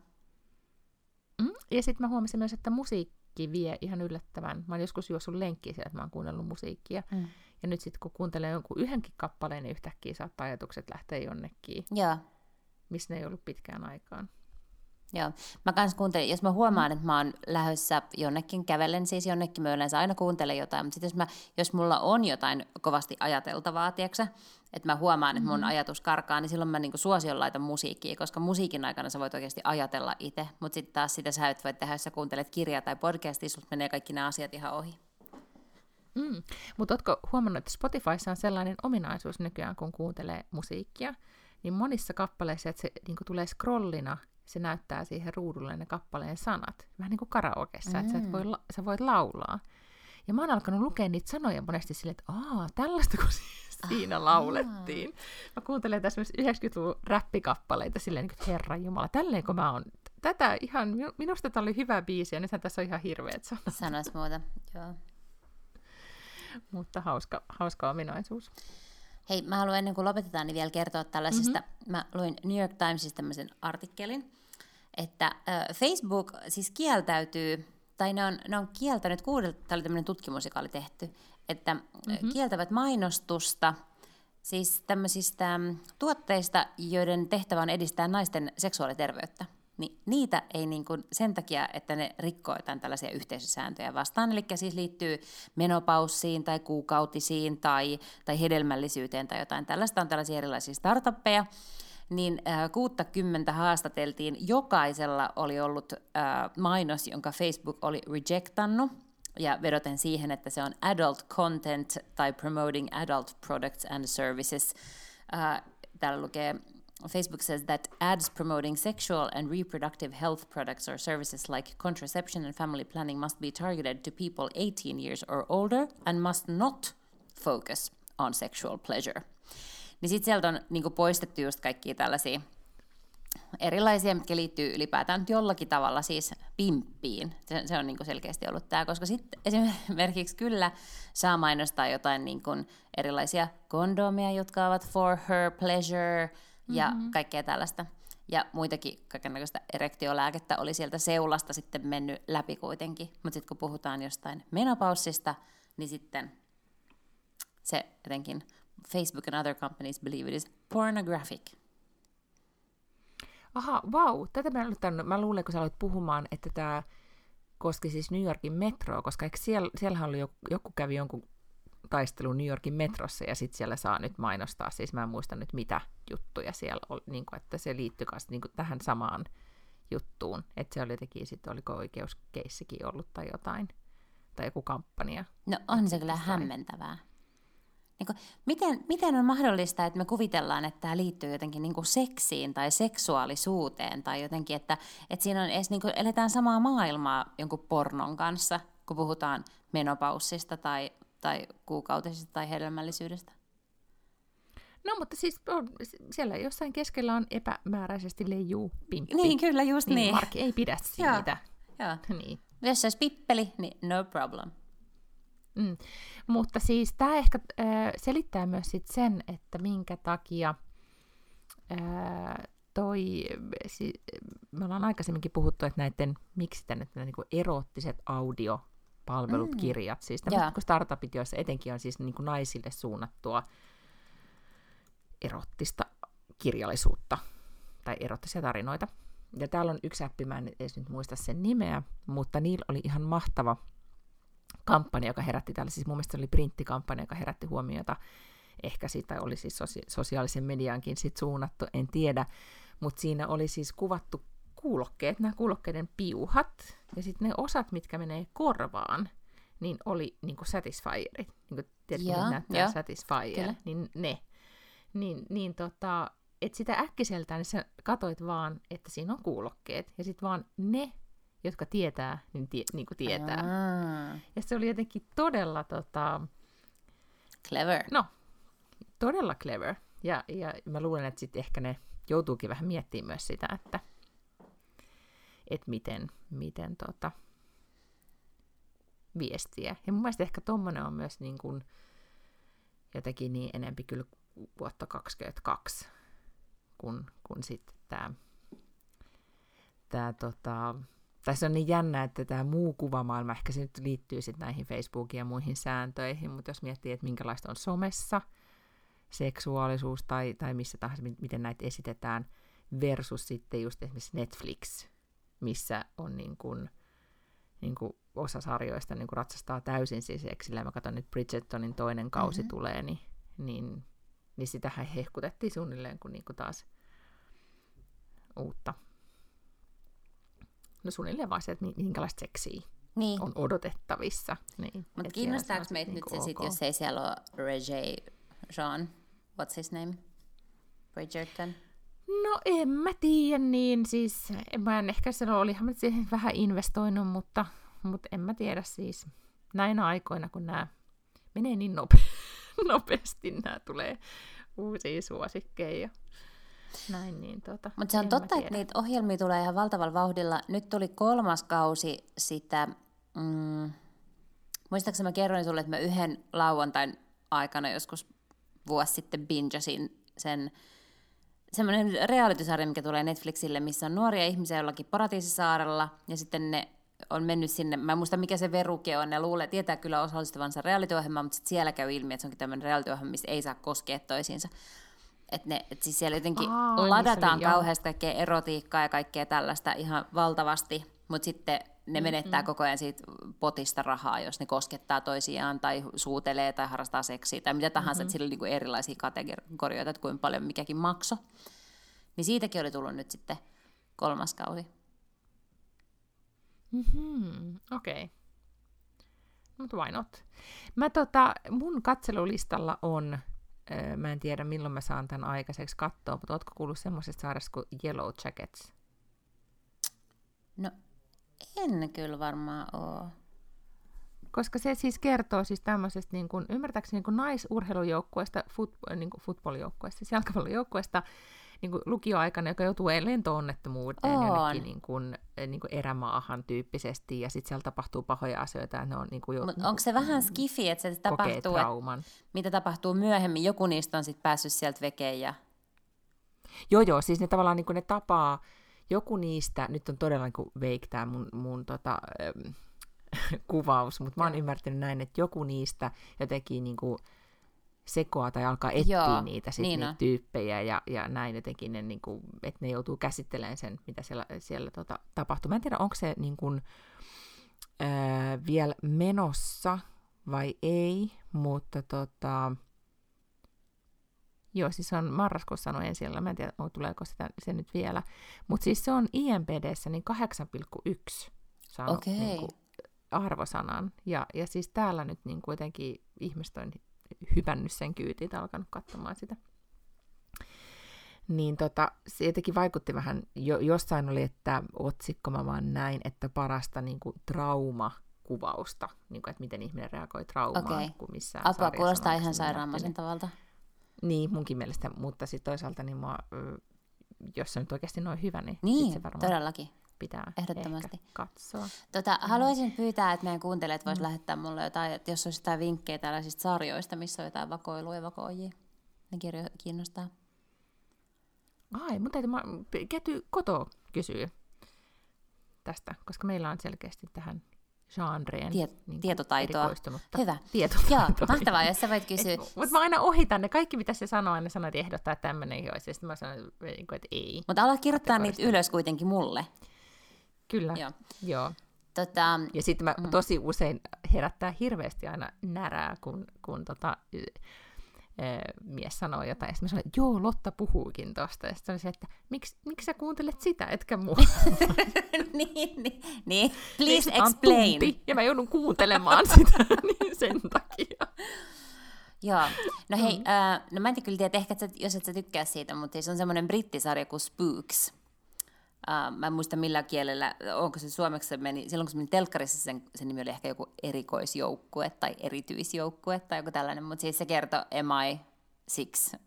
Mm. Ja sitten mä huomasin myös, että musiikki musiikki vie ihan yllättävän. Mä oon joskus juossut lenkkiä siellä, että mä oon kuunnellut musiikkia. Mm. Ja nyt sitten kun kuuntelee jonkun yhdenkin kappaleen, niin yhtäkkiä saattaa ajatukset lähteä jonnekin, Joo. missä ne ei ollut pitkään aikaan. Joo, mä kans kuuntelen, jos mä huomaan, mm. että mä oon lähdössä jonnekin, kävelen siis jonnekin, mä yleensä aina kuuntelen jotain, mutta sitten jos, mä, jos mulla on jotain kovasti ajateltavaa, tiedätkö, että mä huomaan, että mun mm. ajatus karkaa, niin silloin mä niinku suosion laitan musiikkia, koska musiikin aikana sä voit oikeasti ajatella itse, mutta sitten taas sitä sä et voi tehdä, jos sä kuuntelet kirjaa tai podcastia, sulta menee kaikki nämä asiat ihan ohi. Mm. Mutta ootko huomannut, että Spotifyssa on sellainen ominaisuus nykyään, kun kuuntelee musiikkia, niin monissa kappaleissa, että se niin tulee scrollina se näyttää siihen ruudulle ne kappaleen sanat. Vähän niin kuin karaokeessa, mm. että sä, et voi, sä voit laulaa. Ja mä oon alkanut lukea niitä sanoja monesti silleen, että aah, tällaista kun siinä Aha. laulettiin. Mä kuuntelen tässä myös 90-luvun räppikappaleita silleen, että Herra Jumala, tälleen kun mä oon tätä ihan, minusta tämä oli hyvä biisi, ja nythän tässä on ihan hirveät sanat. Sanois muuta, joo. Mutta hauska, hauska ominaisuus. Hei, mä haluan ennen kuin lopetetaan, niin vielä kertoa tällaisesta. Mm-hmm. Mä luin New York Timesista tämmöisen artikkelin, että Facebook siis kieltäytyy, tai ne on, ne on kieltänyt, kuudelta, tämä oli tämmöinen tutkimus, joka oli tehty, että mm-hmm. kieltävät mainostusta, siis tämmöisistä tuotteista, joiden tehtävä on edistää naisten seksuaaliterveyttä. Niin niitä ei niin kuin sen takia, että ne rikkoo jotain tällaisia yhteisösääntöjä vastaan, eli siis liittyy menopaussiin tai kuukautisiin tai, tai hedelmällisyyteen tai jotain tällaista, on tällaisia erilaisia startuppeja, niin äh, 60 haastateltiin, jokaisella oli ollut äh, mainos, jonka Facebook oli rejectannut, ja vedoten siihen, että se on adult content tai promoting adult products and services. Äh, täällä lukee Facebook says that ads promoting sexual and reproductive health products or services like contraception and family planning must be targeted to people 18 years or older and must not focus on sexual pleasure. Niin sitten sieltä on niinku poistettu just kaikkia tällaisia erilaisia, mitkä liittyy ylipäätään jollakin tavalla siis pimppiin. Se, se on niinku selkeästi ollut tämä, koska sitten esimerkiksi kyllä saa mainostaa jotain niinku erilaisia kondomia, jotka ovat for her pleasure, ja mm-hmm. kaikkea tällaista. Ja muitakin kaikenlaista erektiolääkettä oli sieltä seulasta sitten mennyt läpi kuitenkin. Mutta sitten kun puhutaan jostain menopaussista, niin sitten se jotenkin Facebook and other companies believe it is pornographic. Aha, vau. Tätä mä, en mä luulen, kun sä aloit puhumaan, että tämä koski siis New Yorkin metroa, koska eikö siellä, siellähän oli joku, joku kävi jonkun taistelu New Yorkin metrossa ja sitten siellä saa nyt mainostaa, siis mä en muista nyt mitä juttuja siellä oli, niin kuin, että se liittyy myös niin kuin tähän samaan juttuun, että se oli jotenkin sitten, oliko oikeuskeissikin ollut tai jotain, tai joku kampanja. No on se kyllä hämmentävää. Niin kuin, miten, miten on mahdollista, että me kuvitellaan, että tämä liittyy jotenkin niin kuin seksiin tai seksuaalisuuteen tai jotenkin, että, että siinä on edes, niin kuin, eletään samaa maailmaa jonkun pornon kanssa, kun puhutaan menopaussista tai tai kuukautisesta tai hedelmällisyydestä. No mutta siis on, siellä jossain keskellä on epämääräisesti leijuu pimppi. Niin, kyllä, just niin. niin. Mark ei pidä siitä. Joo. niin. Jos se olisi pippeli, niin no problem. Mm. Mutta siis tämä ehkä äh, selittää myös sit sen, että minkä takia äh, toi, si, me ollaan aikaisemminkin puhuttu, että näiden, miksi tänne niin eroottiset audio palvelut, mm. kirjat, siis tämmöiset yeah. startupit, joissa etenkin on siis niin kuin naisille suunnattua erottista kirjallisuutta tai erottisia tarinoita. Ja täällä on yksi appi, mä en edes nyt muista sen nimeä, mutta niillä oli ihan mahtava kampanja, joka herätti täällä, siis mun mielestä oli printtikampanja, joka herätti huomiota, ehkä siitä oli siis sosia- sosiaalisen mediankin sit suunnattu, en tiedä, mutta siinä oli siis kuvattu kuulokkeet, nämä kuulokkeiden piuhat, ja sitten ne osat, mitkä menee korvaan, niin oli niin kuin satisfierit. Niin kuin, tiedätkö, näyttää ja. satisfier, Kyllä. niin ne. Niin, niin tota, että sitä äkkiseltään niin sä katoit vaan, että siinä on kuulokkeet, ja sitten vaan ne, jotka tietää, niin, tie, niin kuin tietää. Aa. Ja se oli jotenkin todella tota, Clever. No, todella clever. Ja, ja mä luulen, että sitten ehkä ne joutuukin vähän miettimään myös sitä, että että miten, miten tota, viestiä. Ja mun mielestä ehkä tommonen on myös niin kuin, jotenkin niin enempi kyllä vuotta 2022, kun, kun sitten tämä tää, tota, tässä on niin jännä, että tämä muu kuvamaailma, ehkä se nyt liittyy sitten näihin Facebookiin ja muihin sääntöihin, mutta jos miettii, että minkälaista on somessa, seksuaalisuus tai, tai missä tahansa, miten näitä esitetään, versus sitten just esimerkiksi Netflix, missä on niin kuin, niin kuin osa sarjoista niin kuin ratsastaa täysin siis eksillä. Mä katson nyt Bridgertonin toinen kausi mm-hmm. tulee, niin, niin, niin sitähän hehkutettiin suunnilleen kuin, niin kuin taas uutta. No suunnilleen vaan se, että minkälaista seksiä niin. on odotettavissa. Niin, Mutta kiinnostaako meitä nyt se okay. sit, jos ei siellä ole Regé Jean, what's his name? Bridgerton? No en mä tiedä, niin siis mä en ehkä sano, olihan mä siihen vähän investoinut, mutta, mutta en mä tiedä siis näinä aikoina, kun nämä menee niin nope- nopeasti, nämä tulee uusia suosikkeja. Näin, niin tota, Mutta se on totta, että niitä ohjelmia tulee ihan valtavalla vauhdilla. Nyt tuli kolmas kausi sitä, mm, muistaakseni mä kerroin sulle, että mä yhden lauantain aikana joskus vuosi sitten bingesin sen semmoinen reality-sarja, mikä tulee Netflixille, missä on nuoria ihmisiä jollakin paratiisisaarella, ja sitten ne on mennyt sinne, mä en muista mikä se veruke on, ne luulee, tietää kyllä osallistuvansa reality mutta sitten siellä käy ilmi, että se onkin tämmöinen reality missä ei saa koskea toisiinsa. Että ne, et siis siellä jotenkin Aa, niin ladataan joo. kauheasti kaikkea erotiikkaa ja kaikkea tällaista ihan valtavasti, mutta sitten ne menettää mm-hmm. koko ajan siitä potista rahaa, jos ne koskettaa toisiaan tai suutelee tai harrastaa seksiä tai mitä tahansa, mm-hmm. että sillä on niinku erilaisia kategorioita, että kuinka paljon mikäkin makso. Niin siitäkin oli tullut nyt sitten kolmas kausi. Mm-hmm, okei. Okay. Mutta why not? Mä tota, mun katselulistalla on, mä en tiedä milloin mä saan tämän aikaiseksi katsoa, mutta ootko kuullut semmoisesta saaresta kuin Yellow Jackets? No, en kyllä varmaan ole. Koska se siis kertoo siis tämmöisestä, niin kuin, ymmärtääkseni niin kuin naisurheilujoukkueesta, fut, niin kuin footballjoukkueesta, siis jalkapallojoukkueesta, niin kuin lukioaikana, joka joutuu lentoonnettomuuteen On. jonnekin niin kuin, niin kuin erämaahan tyyppisesti, ja sitten siellä tapahtuu pahoja asioita, ja ne on niin kuin jo, Mutta onko se vähän skifi, että se tapahtuu, että mitä tapahtuu myöhemmin? Joku niistä on sitten päässyt sieltä vekeen ja... Joo, joo, siis ne tavallaan niin kuin ne tapaa, joku niistä, nyt on todella niin kuin veik tämä mun, mun tota, ähm, kuvaus, mutta mä oon ymmärtänyt näin, että joku niistä jotenkin niin kuin sekoaa tai alkaa etsiä Joo, niitä, sit niin niitä on. tyyppejä ja, ja näin jotenkin, ne, niin kuin, että ne joutuu käsittelemään sen, mitä siellä, siellä tota, tapahtuu. Mä en tiedä, onko se niin kuin, ää, vielä menossa vai ei, mutta tota, Joo, siis on marraskuussa sanoi ensi. Mä en tiedä, tuleeko sitä, se nyt vielä. Mutta siis se on IMPDssä niin 8,1 saanut Okei. niin kuin, arvosanan. Ja, ja siis täällä nyt niin kuitenkin ihmiset on hypännyt sen kyytiin ja alkanut katsomaan sitä. Niin tota, se jotenkin vaikutti vähän, jo, jossain oli, että otsikko mä vaan näin, että parasta niin kuin, traumakuvausta, niin kuin, että miten ihminen reagoi traumaan, Okei. kuin missään Apua, kuulostaa ihan aikaisemmin sairaan nähty, niin- munkin mielestä, mutta sitten toisaalta, niin mua, ö, jos se nyt oikeasti noin hyvä, niin, Niin, se varmaan todellakin. Pitää ehdottomasti. ehkä katsoa. Tota, haluaisin pyytää, että meidän kuuntelijat Mm. vois lähettää mulle jotain, että jos olisi jotain vinkkejä tällaisista sarjoista, missä on jotain vakoilua ja vakoojia. Ne kirjo kiinnostaa. Ai, mutta mä, Kety Koto kysyy tästä, koska meillä on selkeästi tähän genreen Tiet- niin tietotaitoa. Hyvä. tietotaitoa. Joo, mahtavaa, jos sä voit kysyä. Mutta mä aina ohitan ne kaikki, mitä se sanoo, aina sanoo, että ehdottaa, että tämmöinen ei olisi. Sitten mä sanon, että ei. Mutta ala kirjoittaa niitä ylös kuitenkin mulle. Kyllä, Joo. joo. Tota, Ja sitten mä tosi usein herättää hirveästi aina närää, kun, kun tota, ö, mies sanoo jotain. Ja sitten mä sanon, että joo, Lotta puhuukin tosta. Ja sitten se, että miksi, miksi sä kuuntelet sitä, etkä mua? niin, niin, niin. Please on explain. tunti, ja mä joudun kuuntelemaan sitä niin sen takia. Joo. No hei, Mm. äh, no mä en kyllä tiedä, ehkä et sä, jos et sä tykkää siitä, mutta siis on semmoinen brittisarja kuin Spooks. Uh, mä en muista millä kielellä, onko se suomeksi se meni, silloin kun se meni telkkarissa, sen, sen nimi oli ehkä joku erikoisjoukkue tai erityisjoukkue tai joku tällainen, mutta siis se kertoi MI6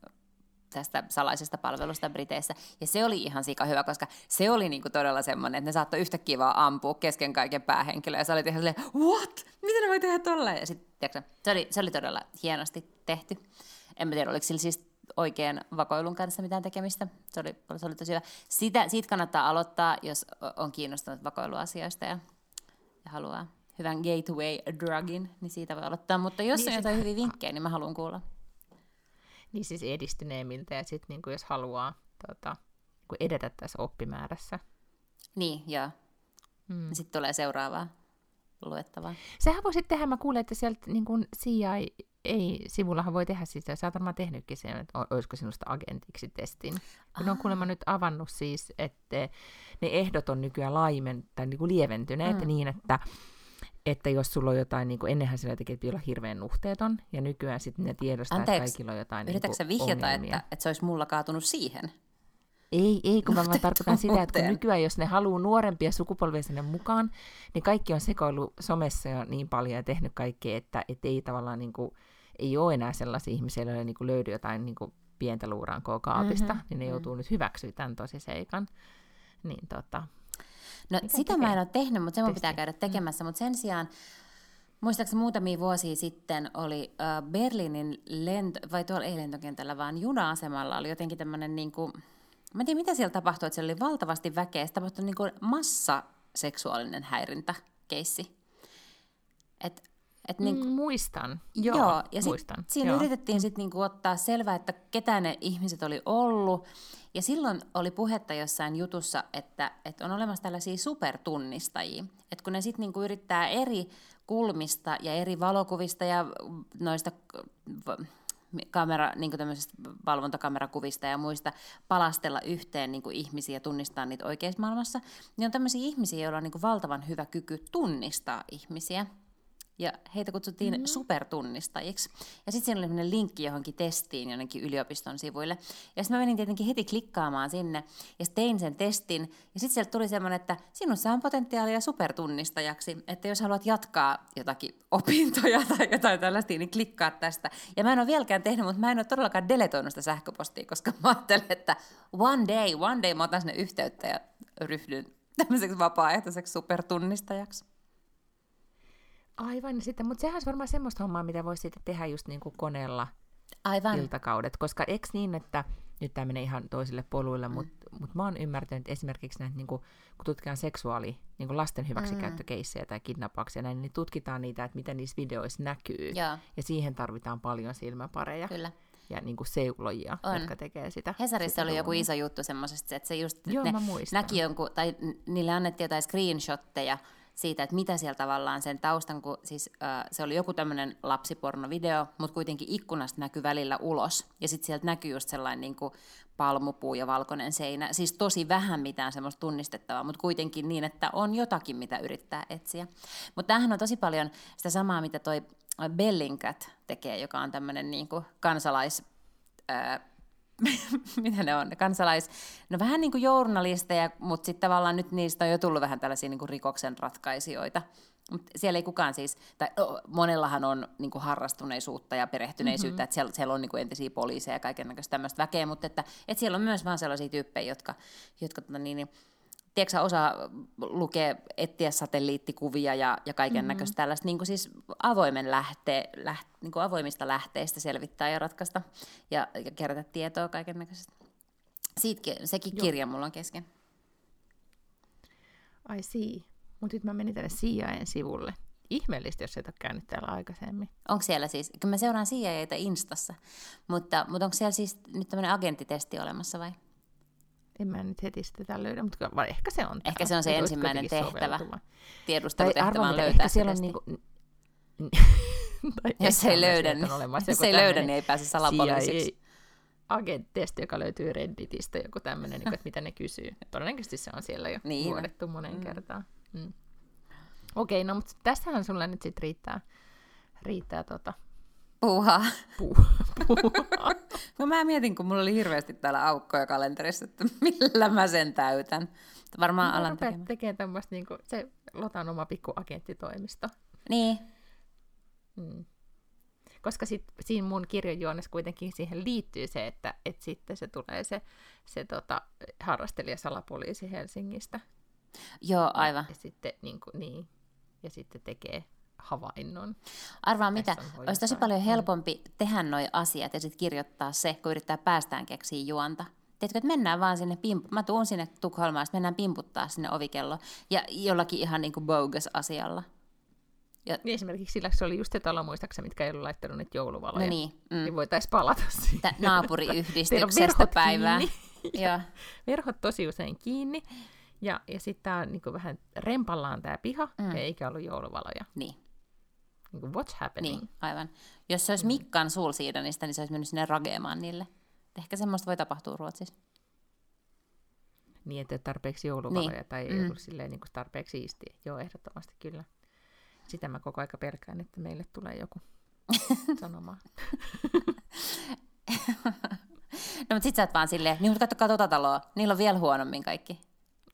tästä salaisesta palvelusta Briteissä. Ja se oli ihan sika hyvä, koska se oli niinku todella semmoinen, että ne saattoi yhtäkkiä vaan ampua kesken kaiken päähenkilöä. Ja sä olit ihan silleen, what? Miten ne voi tehdä tolleen? Ja sit, tiiäksä, se, oli, se oli todella hienosti tehty. En mä tiedä, oliko sillä siis oikein vakoilun kanssa mitään tekemistä. Se oli, se oli tosi hyvä. Sitä, siitä kannattaa aloittaa, jos on kiinnostunut vakoiluasioista ja, ja haluaa hyvän gateway drugin, niin siitä voi aloittaa. Mutta jos Niin on jotain hyviä vinkkejä, niin mä haluan kuulla. Niin siis edistyneemmiltä, ja sitten niinku, jos haluaa tota, niinku edetä tässä oppimäärässä. Niin, joo. Mm. Sitten tulee seuraavaa luettavaa. Sehän voisit tehdä, mä kuulen, että sieltä niin kuin CIA ei, sivullahan voi tehdä ja sä oot varmaan tehnytkin sen, että olisiko sinusta agentiksi testin. Kun ne on kuulemma nyt avannut siis, että ne ehdot on nykyään laimen, tai niin kuin lieventyneet mm. niin, että että jos sulla on jotain, niin kuin ennenhän sillä teki, että olla hirveän nuhteeton, ja nykyään sitten ne tiedostaa, että Anteeksi, kaikilla on jotain Yritätkö niin kuin vihjata, ongelmia. että, että se olisi mulla kaatunut siihen? Ei, ei, kun mä vaan tarkoitan sitä, että kun nykyään, jos ne haluaa nuorempia sukupolvia sinne mukaan, niin kaikki on sekoillut somessa jo niin paljon ja tehnyt kaikkea, että et ei tavallaan niin kuin, ei ole enää sellaisia ihmisiä, joille niin kuin löydy jotain niin kuin pientä luurankoa kaapista, Mhm, niin ne joutuu nyt hyväksyä tämän tosiseikan. Niin tota, No sitä tekee? mä en ole tehnyt, mutta se mun Testi. pitää käydä tekemässä. Mutta sen sijaan, muistaakseni muutamia vuosia sitten oli äh, Berliinin lento, vai tuolla ei lentokentällä, vaan juna-asemalla oli jotenkin tämmöinen niin kuin, mä en tiedä mitä siellä tapahtui, että siellä oli valtavasti väkeä, se tapahtui niin kuin massaseksuaalinen häirintäkeissi. Et, et niin mm, muistan. Joo, Joo, ja sit, muistan. siinä joo. yritettiin sitten niinku ottaa selvää, että ketä ne ihmiset oli ollut. Ja silloin oli puhetta jossain jutussa, että, että on olemassa tällaisia supertunnistajia. Että kun ne sitten niinku yrittää eri kulmista ja eri valokuvista ja noista kamera, niin valvontakamerankuvista ja muista palastella yhteen niin ihmisiä ja tunnistaa niitä oikeassa maailmassa, niin on tämmöisiä ihmisiä, joilla on niin valtavan hyvä kyky tunnistaa ihmisiä. Ja heitä kutsuttiin mm-hmm. supertunnistajiksi. Ja sitten siinä oli sellainen linkki johonkin testiin jonnekin yliopiston sivuille. Ja sitten mä menin tietenkin heti klikkaamaan sinne ja tein sen testin. Ja sitten sieltä tuli semmoinen, että sinussa on potentiaalia supertunnistajaksi. Että jos haluat jatkaa jotakin opintoja tai jotain tällaista, niin klikkaa tästä. Ja mä en ole vieläkään tehnyt, mutta mä en ole todellakaan deletoinut sitä sähköpostia, koska mä ajattelen, että one day, one day mä otan sinne yhteyttä ja ryhdyn tämmöiseksi vapaaehtoiseksi supertunnistajaksi. Aivan, sitten, mutta sehän olisi varmaan semmoista hommaa, mitä voisi sitten tehdä just niin kuin koneella Aivan. iltakaudet, koska eks niin, että nyt tämä menee ihan toisille poluille, mm. mutta mut mä oon ymmärtänyt esimerkiksi näitä, niin kuin, kun tutkitaan seksuaali, niin kuin lasten hyväksikäyttökeissejä tai kidnappauksia, näin, niin tutkitaan niitä, että miten niissä videoissa näkyy. Joo. Ja siihen tarvitaan paljon silmäpareja Kyllä. ja niin kuin seulojia, On. jotka tekee sitä. Hesarissa sitä oli joku iso juttu semmoisesta, että se just, Joo, ne näki jonkun, tai niille annettiin jotain screenshotteja siitä, että mitä siellä tavallaan sen taustan, kun siis äh, se oli joku tämmöinen lapsipornovideo, mutta kuitenkin ikkunasta näkyy välillä ulos, ja sitten sieltä näkyy just sellainen niin kuin palmupuu ja valkoinen seinä, siis tosi vähän mitään semmoista tunnistettavaa, mutta kuitenkin niin, että on jotakin, mitä yrittää etsiä. Mutta tämähän on tosi paljon sitä samaa, mitä toi Bellingcat tekee, joka on tämmöinen niin kansalais... Ää, mitä ne on, kansalais, no vähän niin kuin journalisteja, mutta sitten tavallaan nyt niistä on jo tullut vähän tällaisia niin kuin rikoksen ratkaisijoita. Mut siellä ei kukaan siis, tai no, monellahan on niin kuin harrastuneisuutta ja perehtyneisyyttä, mm-hmm. että siellä, siellä on niin kuin entisiä poliiseja ja kaikenlaista tämmöistä väkeä, mutta että, että siellä on myös vaan sellaisia tyyppejä, jotka, jotka tota niin, niin, tiedätkö, osaa lukea, etsiä satelliittikuvia ja, ja kaiken näköistä mm-hmm. tällaista niin kuin siis avoimen lähte, läht, niin kuin avoimista lähteistä selvittää ja ratkaista ja, ja kerätä tietoa kaiken näköisestä. Siitäkin, sekin Joo. kirja mulla on kesken. I see. Mutta nyt mä menin tänne CIAn sivulle. Ihmeellistä, jos et ole käynyt täällä aikaisemmin. Onko siellä siis, kyllä mä seuraan CIAtä Instassa, mutta, mutta onko siellä siis nyt tämmöinen agenttitesti olemassa vai? En mä nyt heti sitä löydä, mutta ehkä se on. Ehkä se on se ensimmäinen tehtävä. Tiedustelutehtävä on löytää ehkä se siellä on niinku... tai Jos ehkä ei löydä, niin, olemassa jos ei löydä, niin ei pääse salapoliisiksi. agent-testi, joka löytyy Redditistä, joku tämmöinen, niin että mitä ne kysyy. Todennäköisesti se on siellä jo Niin vuodettu monen mm. kertaan. Mm. Okei, no mutta tässähän sulle nyt sitten riittää, riittää tota Puuhaa. puu, puuhaa. No mä mietin, kun mulla oli hirveästi täällä aukkoja kalenterissa, että millä mä sen täytän. Varmaan Mä alan tekemään. tekemään tämmöistä, niin se Lotan oma pikku agenttitoimisto. Niin, Mm. Koska sit, siinä mun kirjojuonessa kuitenkin siihen liittyy se, että et sitten se tulee se, se tota, harrastelija salapoliisi Helsingistä. joo, aivan. Ja sitten, niin, kuin, niin, ja sitten tekee havainnon. Arvaa mitä, on olisi tosi paljon helpompi tehdä noi asiat ja sitten kirjoittaa se, kun yrittää päästään keksiä juonta. Tiedätkö, että mennään vaan sinne, pimpu- mä tuun sinne Tukholmaan, ja mennään pimputtaa sinne ovikello ja jollakin ihan niin kuin bogus asialla. Niin esimerkiksi sillä se oli just se talo, muistaakseni, mitkä ei ollut laittanut niitä jouluvaloja. No niin, mm. Niin voitaisiin palata siihen. Tä- on naapuriyhdistyksestä päivää. Joo. Verhot tosi usein kiinni. Ja, ja sitten tämä niin vähän rempallaan tämä piha, Mm. mm. eikä ollut jouluvaloja. Niin, Niin kuin, what's happening? niin, aivan. Jos se olisi Mikkan Sulsiidanista, niin se olisi mennyt sinne rageemaan niille. Ehkä semmoista voi tapahtua Ruotsissa. Niin, että tarpeeksi jouluvaloja Niin. tai ei Mm. ollut silleen, niin kuin tarpeeksi siistiä. Joo, ehdottomasti kyllä. Sitä mä koko aika pelkään, että meille tulee joku sanomaan. No mutta sit sä oot vaan silleen, niin mutta katsokaa tota taloa, niillä on vielä huonommin kaikki.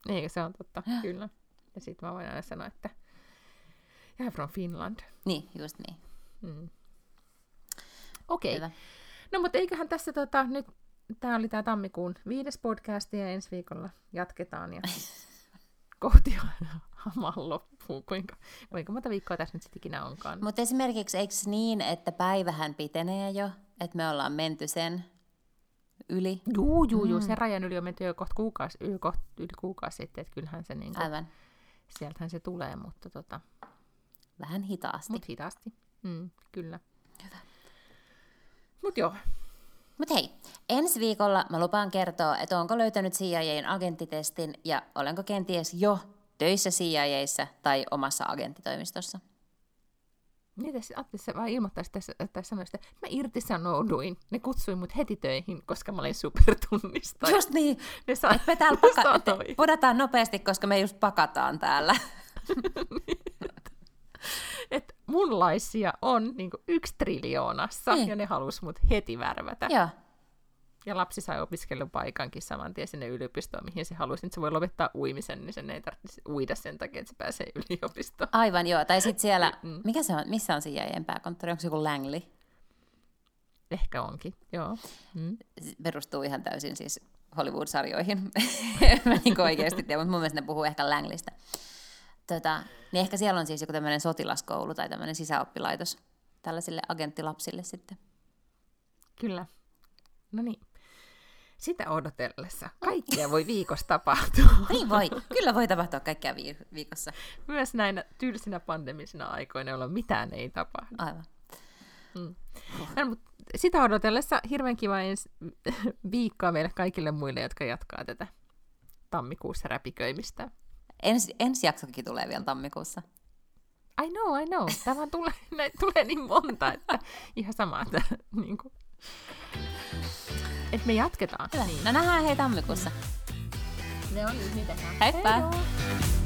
Eikö se on totta? Kyllä. Ja sitten mä voin aina sanoa, että I'm from Finland. Niin, just niin. Mm. Okei. Hyvä. No mutta eiköhän tässä tota, nyt, tämä oli tämä tammikuun viides podcast ja ensi viikolla jatketaan ja kohti hamaan loppuun, kuinka, kuinka monta viikkoa tässä nyt sitten ikinä onkaan. Mutta esimerkiksi eikö niin, että päivähän pitenee jo, että me ollaan menty sen yli? Juu, juu, juu, mm. sen rajan yli on menty jo kohta kuukausi, yli, kohta, yli kuukausi sitten, että kyllähän se niin kuin, Aivan. sieltähän se tulee, mutta tota, Vähän hitaasti. mut hitaasti. Mm, kyllä. Mut joo, Mutta hei, ensi viikolla mä lupaan kertoa, että onko löytänyt CIAn agenttitestin ja olenko kenties jo töissä CIAissa tai omassa agenttitoimistossa. Niin tässä Atte sä vaan ilmoittaisi tässä, tässä sanoisi, että mä irtisanouduin. Ne kutsui mut heti töihin, koska mä olin supertunnistaja. Just niin, Ne sa- me täällä paka- sanoi. että podataan nopeasti, koska me just pakataan täällä. että munlaisia on niin yksi triljoonassa, Niin. ja ne halus mut heti värvätä. Joo, Ja lapsi sai opiskelupaikankin saman tien sinne yliopistoon, mihin se halusi. Nyt se voi lopettaa uimisen, niin sen ei tarvitse uida sen takia, että se pääsee yliopistoon. aivan joo. Tai sitten siellä, Mm. mikä se on, missä on CIAn pääkonttori, onko se joku Langley? Ehkä onkin, joo. Mm. Perustuu ihan täysin siis Hollywood-sarjoihin. Mä niin oikeasti tiedän, mutta mun mielestä ne puhuu ehkä Langleystä. Tota, niin ehkä siellä on siis joku tämmöinen sotilaskoulu tai tämmöinen sisäoppilaitos tällaisille agenttilapsille sitten. Kyllä. No niin. Sitä odotellessa kaikkea voi viikossa tapahtua. Niin voi, kyllä voi tapahtua kaikkea vi- viikossa. Myös näinä tylsinä pandemisina aikoina, jolloin mitään ei tapahdu. Aivan. No, mutta sitä odotellessa hirveän kiva ensi viikkoa meille kaikille muille, jotka jatkaa tätä tammikuussa räpiköimistä. Ensi, ensi jaksokin tulee vielä tammikuussa. I know, I know. Tämä vaan tulee, näitä tulee niin monta, että ihan sama, että, niin kuin, että me jatketaan. Hyvä. No nähdään hei tammikuussa. Ne on nyt, niin tehdään. Heippa! Heidoo!